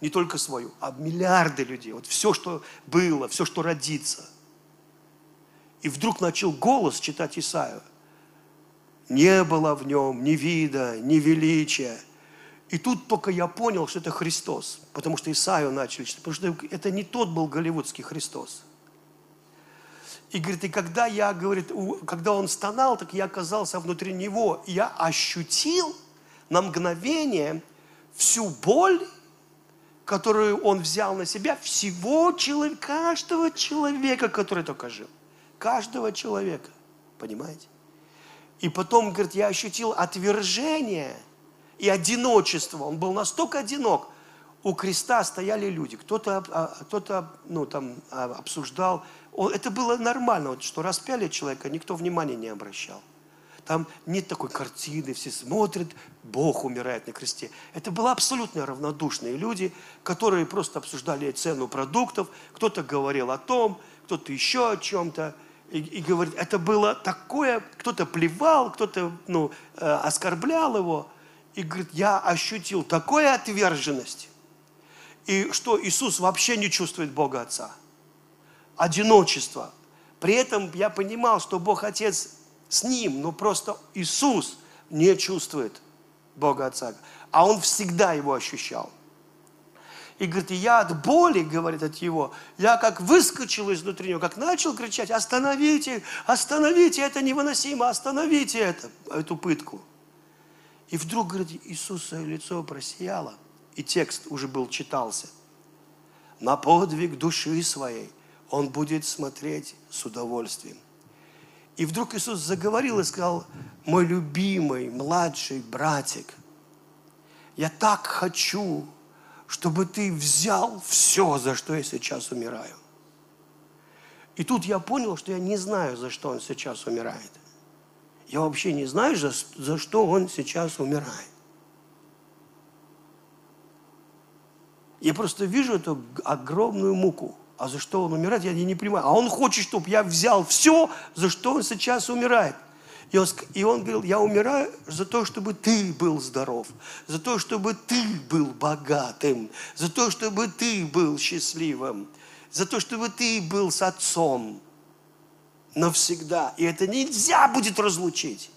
не только свою, а миллиарды людей, вот все, что было, все, что родится. И вдруг начал голос читать Исаию. Не было в нем ни вида, ни величия. И тут только я понял, что это Христос, потому что Исаию начали читать, потому что это не тот был голливудский Христос. И говорит, и когда я, говорит, когда он стонал, так я оказался внутри него. И я ощутил на мгновение всю боль, которую он взял на себя, всего человека, каждого человека, который только жил. Каждого человека. Понимаете? И потом, говорит, я ощутил отвержение и одиночество. Он был настолько одинок. У креста стояли люди. Кто-то а, кто ну, там, а, обсуждал это было нормально, вот, что распяли человека, никто внимания не обращал. Там нет такой картины, все смотрят, Бог умирает на кресте. Это были абсолютно равнодушные люди, которые просто обсуждали цену продуктов, кто-то говорил о том, кто-то еще о чем-то. И, и говорит, это было такое, кто-то плевал, кто-то ну, э, оскорблял его. И говорит, я ощутил такую отверженность. И что Иисус вообще не чувствует Бога Отца – одиночество. При этом я понимал, что Бог Отец с ним, но просто Иисус не чувствует Бога Отца. А он всегда его ощущал. И говорит, я от боли, говорит, от его, я как выскочил изнутри него, как начал кричать, остановите, остановите, это невыносимо, остановите это, эту пытку. И вдруг, говорит, Иисус свое лицо просияло, и текст уже был, читался. На подвиг души своей он будет смотреть с удовольствием. И вдруг Иисус заговорил и сказал, мой любимый, младший братик, я так хочу, чтобы ты взял все, за что я сейчас умираю. И тут я понял, что я не знаю, за что он сейчас умирает. Я вообще не знаю, за, за что он сейчас умирает. Я просто вижу эту огромную муку – а за что он умирает, я не понимаю. А он хочет, чтобы я взял все, за что он сейчас умирает. И он, и он говорил, я умираю за то, чтобы ты был здоров, за то, чтобы ты был богатым, за то, чтобы ты был счастливым, за то, чтобы ты был с отцом навсегда. И это нельзя будет разлучить.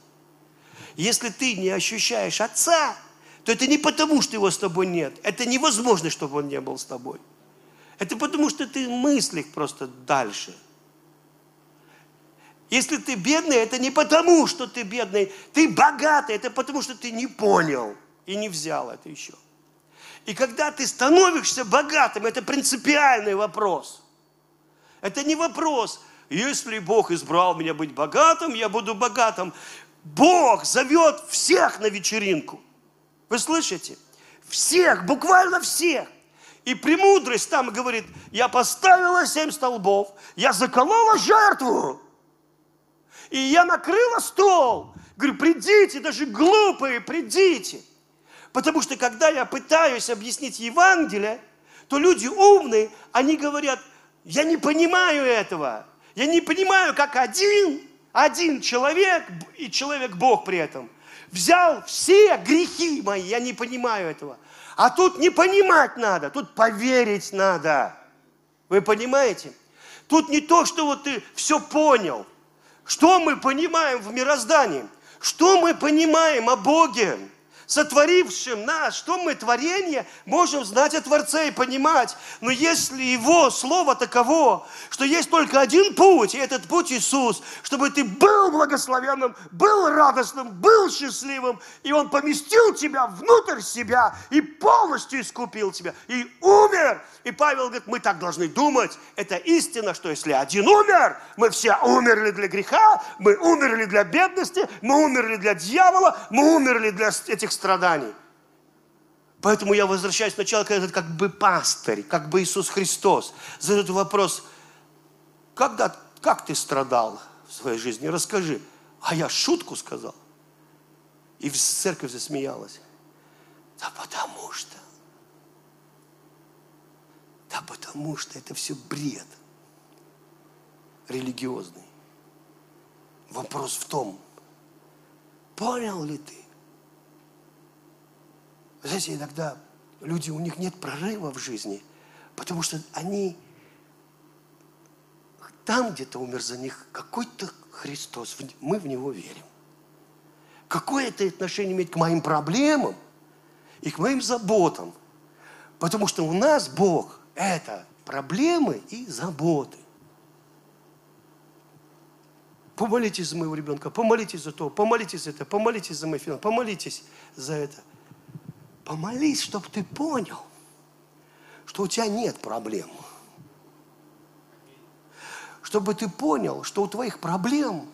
Если ты не ощущаешь отца, то это не потому, что его с тобой нет. Это невозможно, чтобы он не был с тобой. Это потому, что ты в просто дальше – если ты бедный, это не потому, что ты бедный. Ты богатый, это потому, что ты не понял и не взял это еще. И когда ты становишься богатым, это принципиальный вопрос. Это не вопрос, если Бог избрал меня быть богатым, я буду богатым. Бог зовет всех на вечеринку. Вы слышите? Всех, буквально всех. И премудрость там говорит, я поставила семь столбов, я заколола жертву. И я накрыла стол. Говорю, придите, даже глупые, придите. Потому что когда я пытаюсь объяснить Евангелие, то люди умные, они говорят, я не понимаю этого. Я не понимаю, как один, один человек, и человек Бог при этом, взял все грехи мои. Я не понимаю этого. А тут не понимать надо, тут поверить надо. Вы понимаете? Тут не то, что вот ты все понял – что мы понимаем в мироздании? Что мы понимаем о Боге? Сотворившим нас, что мы творение можем знать о Творце и понимать. Но если Его Слово таково, что есть только один путь, и этот путь Иисус, чтобы ты был благословенным, был радостным, был счастливым, и Он поместил тебя внутрь себя и полностью искупил тебя, и умер. И Павел говорит, мы так должны думать. Это истина, что если один умер, мы все умерли для греха, мы умерли для бедности, мы умерли для дьявола, мы умерли для этих страданий. Поэтому я возвращаюсь сначала, когда этот как бы пастырь, как бы Иисус Христос задает вопрос, когда, как ты страдал в своей жизни, расскажи. А я шутку сказал. И церковь засмеялась. Да потому что. Да потому что это все бред религиозный. Вопрос в том, понял ли ты, знаете, иногда люди, у них нет прорыва в жизни, потому что они там где-то умер за них какой-то Христос. Мы в Него верим. Какое это отношение имеет к моим проблемам и к моим заботам? Потому что у нас Бог – это проблемы и заботы. Помолитесь за моего ребенка, помолитесь за то, помолитесь за это, помолитесь за мои финансы, помолитесь за это. Помолись, чтобы ты понял, что у тебя нет проблем. Чтобы ты понял, что у твоих проблем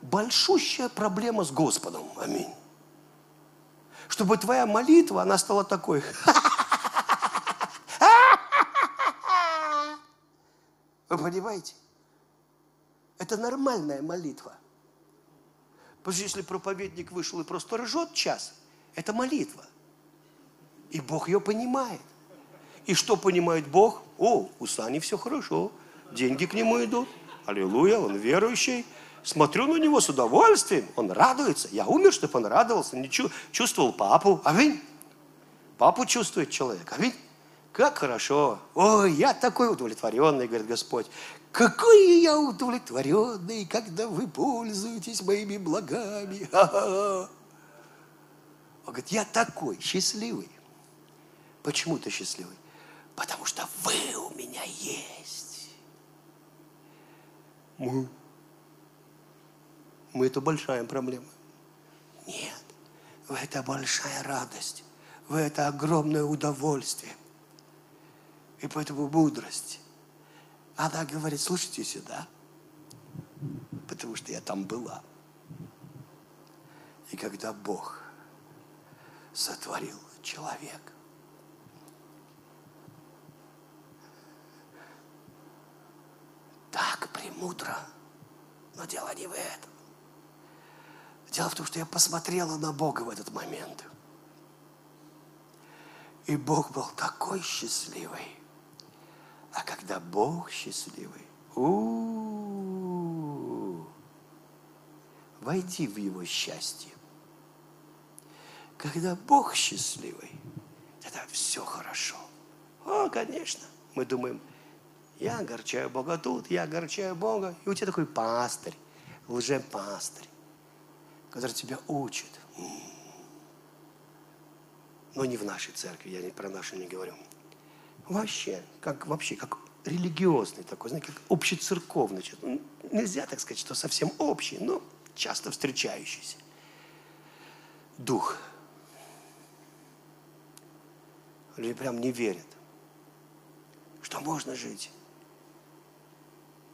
большущая проблема с Господом. Аминь. Чтобы твоя молитва, она стала такой. Вы понимаете? Это нормальная молитва. Потому что если проповедник вышел и просто ржет час, это молитва. И Бог ее понимает. И что понимает Бог? О, у Сани все хорошо, деньги к нему идут. Аллилуйя, он верующий. Смотрю на него с удовольствием, он радуется. Я умер, чтобы он радовался, не чувствовал папу. Аминь. Папу чувствует человек. Аминь. Как хорошо. Ой, я такой удовлетворенный, говорит Господь. Какой я удовлетворенный, когда вы пользуетесь моими благами. Он говорит, я такой счастливый. Почему ты счастливый? Потому что вы у меня есть. Мы. Мы это большая проблема. Нет. Вы это большая радость. Вы это огромное удовольствие. И поэтому мудрость. Она говорит, слушайте сюда. Потому что я там была. И когда Бог сотворил человека, так премудро. Но дело не в этом. Дело в том, что я посмотрела на Бога в этот момент. И Бог был такой счастливый. А когда Бог счастливый, у, -у, -у войди в его счастье. Когда Бог счастливый, тогда все хорошо. О, конечно. Мы думаем, я огорчаю Бога тут, я огорчаю Бога. И у тебя такой пастырь, лжепастырь, который тебя учит. Но не в нашей церкви, я не про нашу не говорю. Вообще, как вообще, как религиозный такой, знаете, как общецерковный. Ну, нельзя так сказать, что совсем общий, но часто встречающийся. Дух. Люди прям не верят, что можно жить.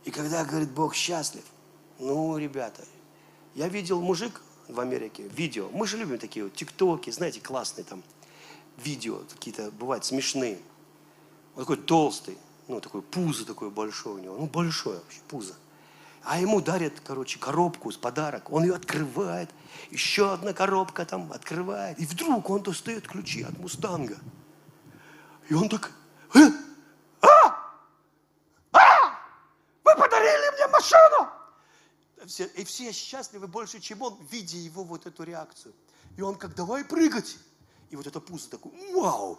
И когда говорит Бог счастлив, ну, ребята, я видел мужик в Америке, видео. Мы же любим такие вот тиктоки, знаете, классные там видео, какие-то бывают смешные. Он такой толстый, ну, такой пузо такое большое у него, ну, большое вообще пузо. А ему дарят, короче, коробку с подарок. Он ее открывает, еще одна коробка там открывает. И вдруг он достает ключи от Мустанга. И он так, э? а! А! Вы подарили мне машину! Все, и все счастливы больше, чем он, видя его вот эту реакцию. И он как, давай прыгать. И вот это пузо такое, вау,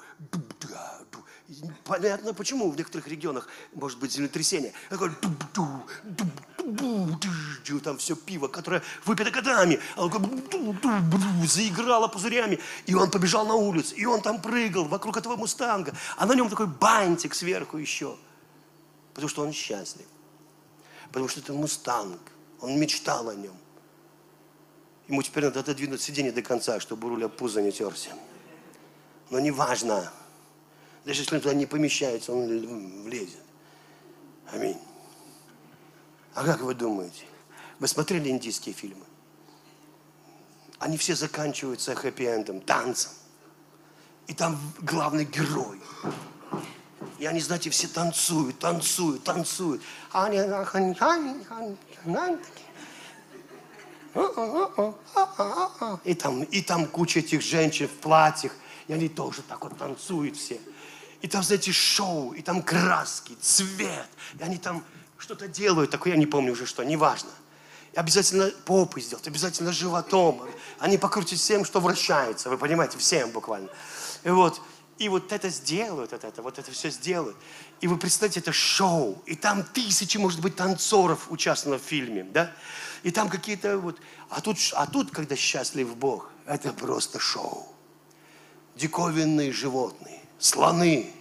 понятно, почему в некоторых регионах может быть землетрясение. Такое, там все пиво, которое выпито годами, заиграло пузырями, и он побежал на улицу, и он там прыгал вокруг этого мустанга, а на нем такой бантик сверху еще, потому что он счастлив, потому что это мустанг, он мечтал о нем. Ему теперь надо отодвинуть сиденье до конца, чтобы руль об пузо не терся. Но не важно. Даже если он туда не помещается, он влезет. Аминь. А как вы думаете? Вы смотрели индийские фильмы? Они все заканчиваются хэппи-эндом, танцем. И там главный герой. И они, знаете, все танцуют, танцуют, танцуют. И там, и там куча этих женщин в платьях – и они тоже так вот танцуют все. И там, знаете, шоу, и там краски, цвет. И они там что-то делают, такое я не помню уже что, неважно. И обязательно попы сделать, обязательно животом. Они покрутят всем, что вращается, вы понимаете, всем буквально. И вот, и вот это сделают, вот это, вот это все сделают. И вы представьте, это шоу, и там тысячи, может быть, танцоров участвовало в фильме, да? И там какие-то вот... А тут, а тут, когда счастлив Бог, это просто шоу диковинные животные, слоны,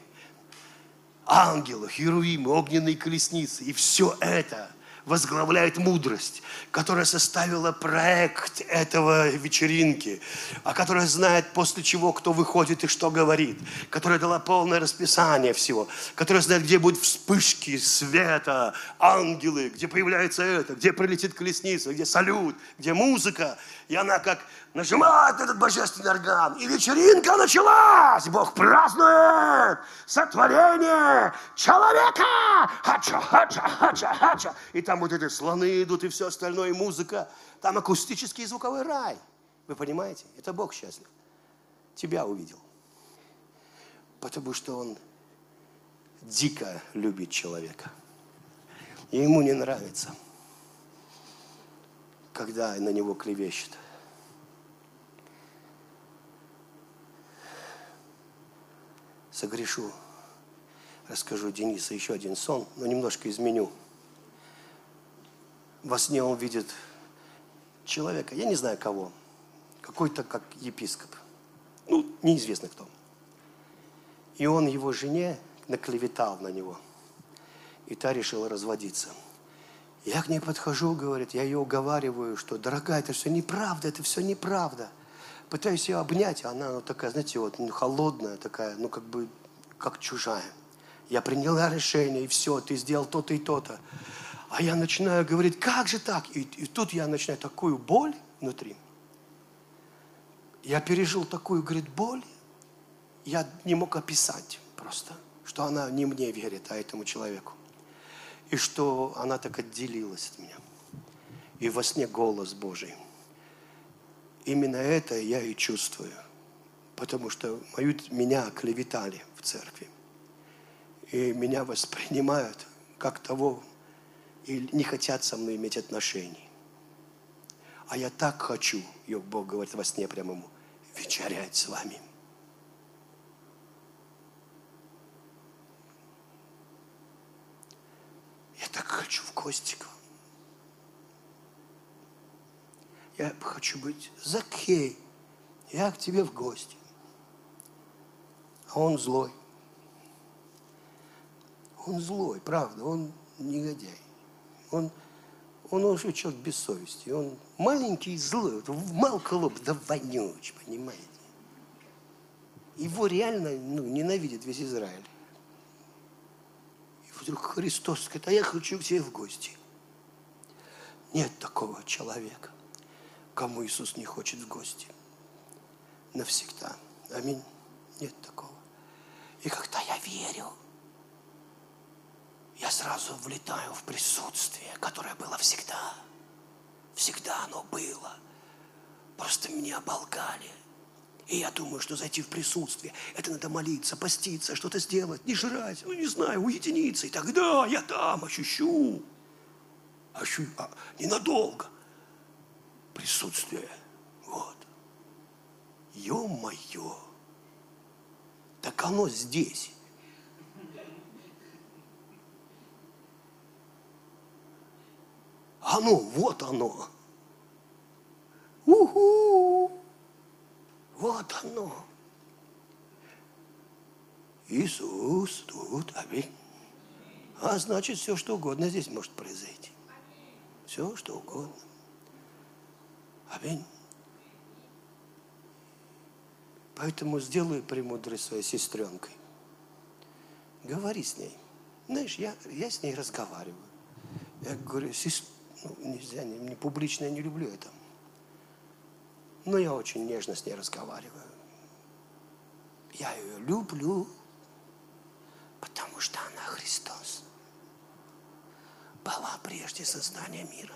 ангелы, херувимы, огненные колесницы. И все это возглавляет мудрость, которая составила проект этого вечеринки, а которая знает после чего кто выходит и что говорит, которая дала полное расписание всего, которая знает, где будут вспышки света, ангелы, где появляется это, где прилетит колесница, где салют, где музыка. И она как нажимает этот божественный орган, и вечеринка началась. Бог празднует сотворение человека. Хача, хача, хача, хача. И там вот эти слоны идут, и все остальное, и музыка. Там акустический и звуковой рай. Вы понимаете? Это Бог счастлив. Тебя увидел. Потому что Он дико любит человека. И ему не нравится, когда на него клевещет. согрешу. Расскажу Денису еще один сон, но немножко изменю. Во сне он видит человека, я не знаю кого, какой-то как епископ, ну, неизвестно кто. И он его жене наклеветал на него. И та решила разводиться. Я к ней подхожу, говорит, я ее уговариваю, что, дорогая, это все неправда, это все неправда пытаюсь ее обнять, а она ну, такая, знаете, вот ну, холодная такая, ну как бы как чужая. Я приняла решение, и все, ты сделал то-то и то-то. А я начинаю говорить, как же так? И, и тут я начинаю такую боль внутри. Я пережил такую, говорит, боль, я не мог описать просто, что она не мне верит, а этому человеку. И что она так отделилась от меня. И во сне голос Божий – Именно это я и чувствую. Потому что мою, меня клеветали в церкви. И меня воспринимают как того, и не хотят со мной иметь отношений. А я так хочу, Бог говорит во сне прямо ему, вечерять с вами. Я так хочу в гости к вам. Я хочу быть Закей. Я к тебе в гости. А он злой. Он злой, правда, он негодяй. Он, он уже человек без совести. Он маленький и злой. Вот Малколоб, да вонюч, понимаете? Его реально ну, ненавидит весь Израиль. Вдруг Христос говорит, а я хочу к тебе в гости. Нет такого человека, кому Иисус не хочет в гости. Навсегда. Аминь. Нет такого. И когда я верю, я сразу влетаю в присутствие, которое было всегда. Всегда оно было. Просто меня оболгали. И я думаю, что зайти в присутствие, это надо молиться, поститься, что-то сделать, не жрать, ну не знаю, уединиться. И тогда я там ощущу, ощу, а, ненадолго присутствие. Вот. Ё-моё. Так оно здесь. Оно, вот оно. Уху! Вот оно. Иисус тут, аминь. А значит, все, что угодно здесь может произойти. Все, что угодно. Аминь. Поэтому сделай премудрость своей сестренкой. Говори с ней. Знаешь, я, я с ней разговариваю. Я говорю, сестра, ну, нельзя, не, не публично я не люблю это. Но я очень нежно с ней разговариваю. Я ее люблю, потому что она Христос. Была прежде создания мира.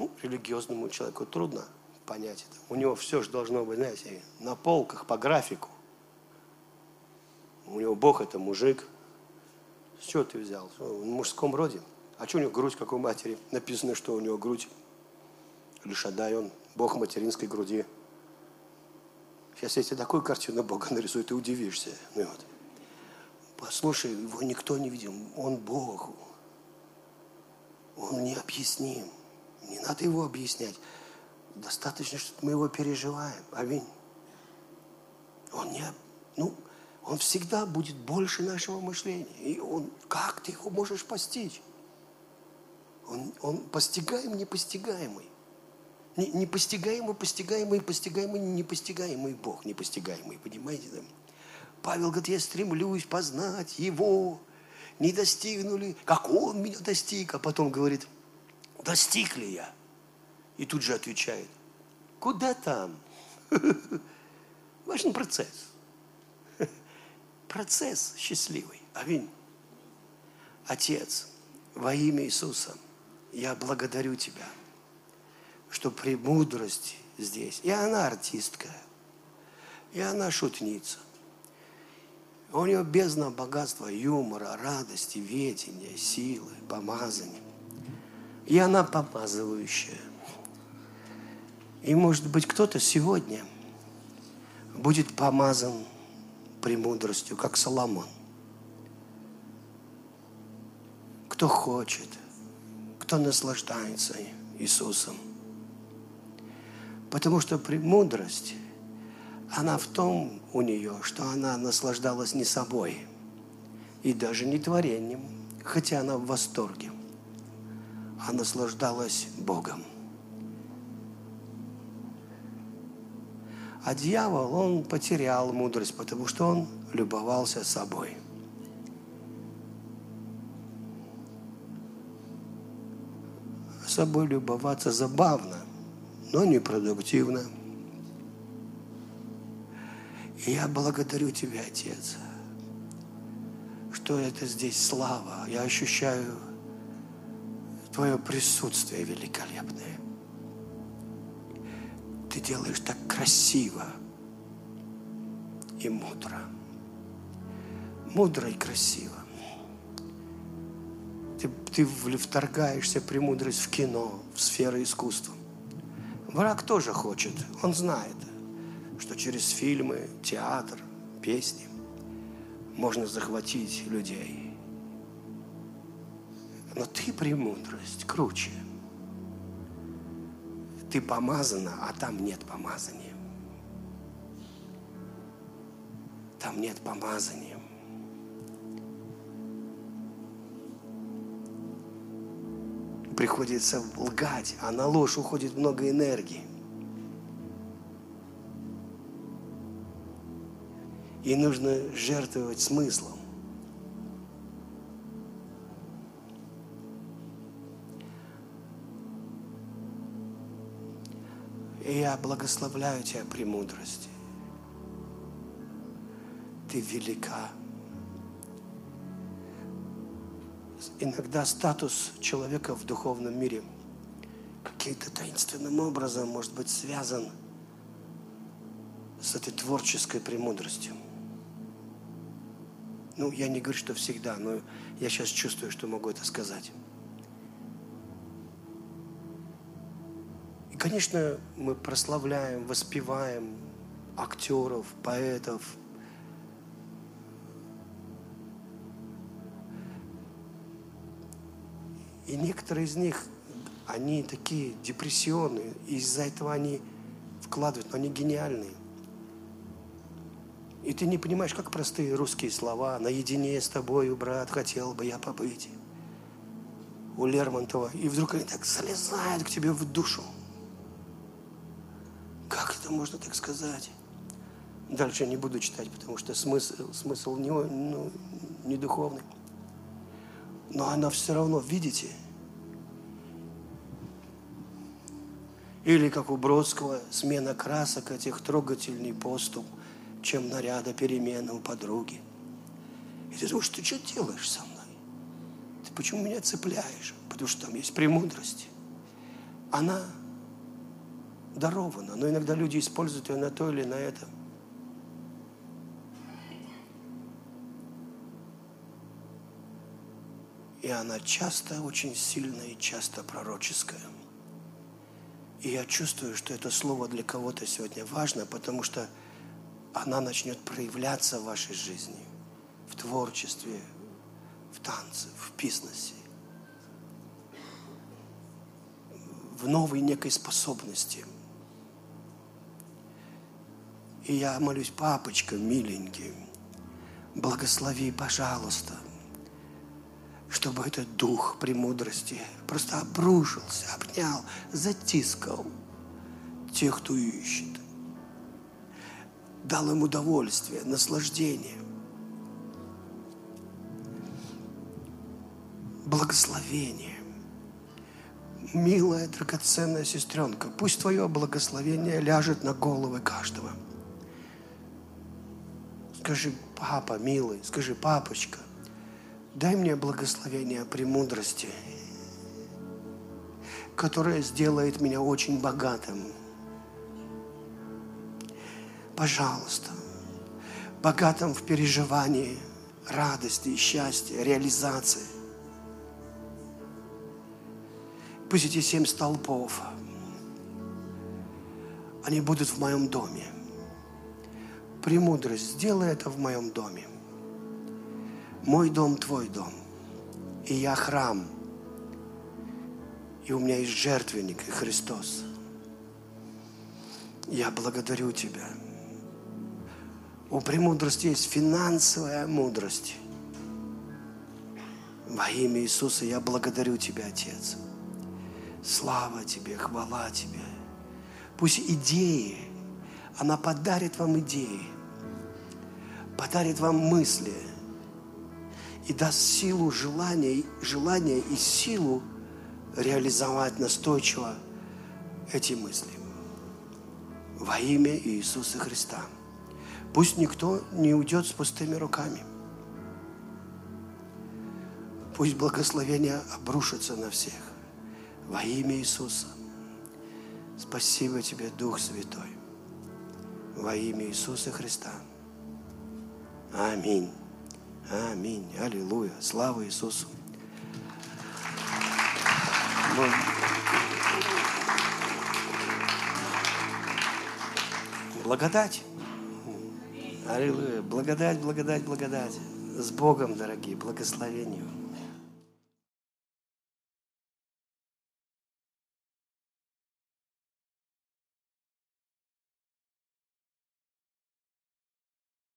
Ну, религиозному человеку трудно понять это. У него все же должно быть, знаете, на полках по графику. У него Бог это мужик. С чего ты взял? В мужском роде. А что у него грудь, как у матери? Написано, что у него грудь. Лишадай он, Бог материнской груди. Сейчас я тебе такую картину Бога нарисую, ты удивишься. Ну, вот. Послушай, его никто не видел. Он Бог. Он необъясним. Не надо его объяснять. Достаточно, что мы его переживаем. Аминь. Он не... Ну, он всегда будет больше нашего мышления. И он... Как ты его можешь постичь? Он, он постигаем непостигаемый. Не, непостигаемый, постигаемый, постигаемый, непостигаемый Бог, непостигаемый, понимаете? Да? Павел говорит, я стремлюсь познать Его, не достигнули, как Он меня достиг, а потом говорит, достиг ли я? И тут же отвечает, куда там? Важен процесс. Процесс счастливый. Аминь. Отец, во имя Иисуса – я благодарю Тебя, что премудрость здесь. И она артистка, и она шутница. У нее бездна богатства, юмора, радости, ведения, силы, помазания. И она помазывающая. И может быть кто-то сегодня будет помазан премудростью, как Соломон. Кто хочет, кто наслаждается Иисусом. Потому что премудрость, она в том у нее, что она наслаждалась не собой и даже не творением, хотя она в восторге, а наслаждалась Богом. А дьявол, он потерял мудрость, потому что он любовался собой – собой любоваться забавно, но непродуктивно. И я благодарю Тебя, Отец, что это здесь слава. Я ощущаю Твое присутствие великолепное. Ты делаешь так красиво и мудро. Мудро и красиво. Ты, ты вторгаешься премудрость в кино, в сферы искусства. Враг тоже хочет, он знает, что через фильмы, театр, песни можно захватить людей. Но ты премудрость круче. Ты помазана, а там нет помазания. Там нет помазания. Приходится лгать, а на ложь уходит много энергии. И нужно жертвовать смыслом. И я благословляю тебя премудрости. Ты велика. Иногда статус человека в духовном мире каким-то таинственным образом может быть связан с этой творческой премудростью. Ну, я не говорю, что всегда, но я сейчас чувствую, что могу это сказать. И, конечно, мы прославляем, воспеваем актеров, поэтов. И некоторые из них, они такие депрессионные, и из-за этого они вкладывают, но они гениальные. И ты не понимаешь, как простые русские слова. Наедине с тобою, брат, хотел бы я побыть. У Лермонтова. И вдруг они так залезают к тебе в душу. Как это можно так сказать? Дальше не буду читать, потому что смысл, смысл не, ну, не духовный. Но она все равно, видите? Или как у Бродского, смена красок этих трогательный поступ – чем наряда перемены у подруги. И ты думаешь, ты что делаешь со мной? Ты почему меня цепляешь? Потому что там есть премудрость. Она дарована, но иногда люди используют ее на то или на это. Она часто очень сильная и часто пророческая. И я чувствую, что это слово для кого-то сегодня важно, потому что она начнет проявляться в вашей жизни, в творчестве, в танце, в бизнесе, в новой некой способности. И я молюсь, папочка, миленький, благослови, пожалуйста, чтобы этот дух премудрости просто обрушился, обнял, затискал тех, кто ищет дал им удовольствие, наслаждение, благословение. Милая, драгоценная сестренка, пусть твое благословение ляжет на головы каждого. Скажи, папа, милый, скажи, папочка, дай мне благословение премудрости, которое сделает меня очень богатым – пожалуйста, богатым в переживании, радости, счастья, реализации. Пусть эти семь столпов, они будут в моем доме. Премудрость, сделай это в моем доме. Мой дом, твой дом. И я храм. И у меня есть жертвенник, и Христос. Я благодарю Тебя – у премудрости есть финансовая мудрость. Во имя Иисуса я благодарю Тебя, Отец. Слава Тебе, хвала Тебе. Пусть идеи, она подарит вам идеи, подарит вам мысли и даст силу желания, желания и силу реализовать настойчиво эти мысли. Во имя Иисуса Христа. Пусть никто не уйдет с пустыми руками. Пусть благословение обрушится на всех. Во имя Иисуса. Спасибо тебе, Дух Святой. Во имя Иисуса Христа. Аминь. Аминь. Аллилуйя. Слава Иисусу. Благодать. Аллилуйя. Благодать, благодать, благодать. С Богом, дорогие, благословению.